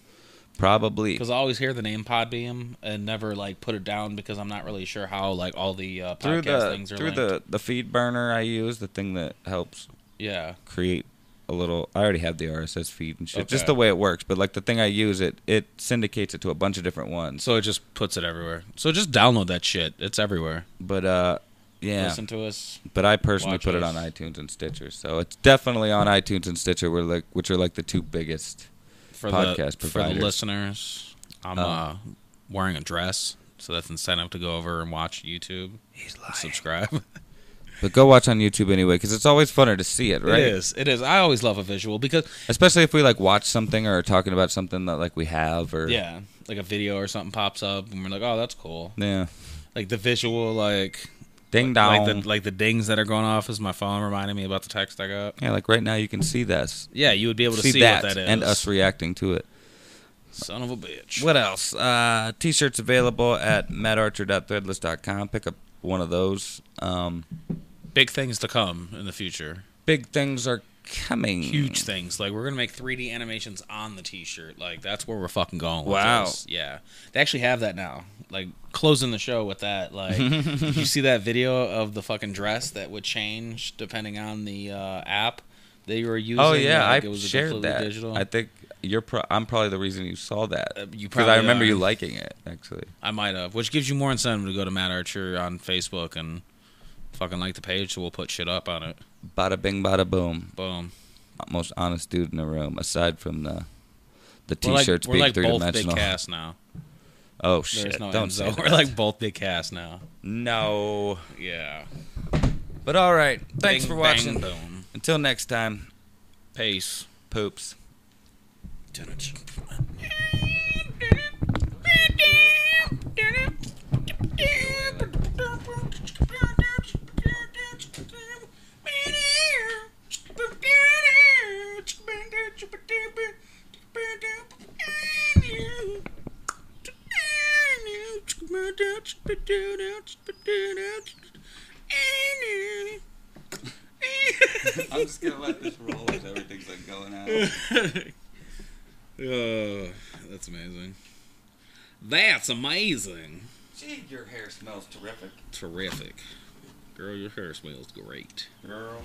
Probably. Because I always hear the name Podbean and never like put it down because I'm not really sure how like all the uh, podcast Through the things are through linked. the the feed burner I use, the thing that helps yeah. create a little. I already have the RSS feed and shit. Just the way it works. But like the thing I use, it it syndicates it to a bunch of different ones. So it just puts it everywhere. So just download that shit. It's everywhere. But uh, yeah. Listen to us. But I personally put it on iTunes and Stitcher, so it's definitely on iTunes and Stitcher. We're like, which are like the two biggest. For podcast the for the listeners. I'm Oh. uh, wearing a dress, so that's incentive to go over and watch YouTube. He's Subscribe. But go watch on YouTube anyway, because it's always funner to see it, right? It is. It is. I always love a visual because Especially if we like watch something or are talking about something that like we have or yeah, like a video or something pops up and we're like, oh, that's cool. yeah. Like the visual, like Ding dong. like the like the dings that are going off as my phone reminding me about the text I got. yeah, like right now you can see this, Yeah, you would be able to see, see, that, what that is. and us reacting to it. Son of a bitch. What else? Uh, t-shirts available at mattarcher.threadless.com. Pick up one of those. Um, Big things to come in the future. big things are coming. Huge things. Like we're gonna make 3D animations on the T-shirt. Like that's where we're fucking going. Wow. this. Yeah. They actually have that now. Like closing the show with that. Like, you see that video of the fucking dress that would change depending on the uh, app that you were using? Oh yeah, Like, I it was shared that. Digital. I think you're. Pro- I'm probably the reason you saw that Uh, you because probably I remember are. you liking it actually. I might have, which gives you more incentive to go to Matt Archer on Facebook and fucking like the page. So we'll put shit up on it. Bada bing, bada boom. Boom. Most honest dude in the room, aside from the the We're like, t-shirts we're being like three both big dimensional. cast now. Oh There's shit! no Don't Enzo. say We're like both Big Cass now. no. Yeah. But all right. Thanks Bing, for watching. bang, boom. Until next time, Peace. poops. I'm just gonna let this roll as everything's like going out. Oh, that's amazing. That's amazing. Gee, your hair smells terrific, Terrific. Girl, your hair smells great. girl.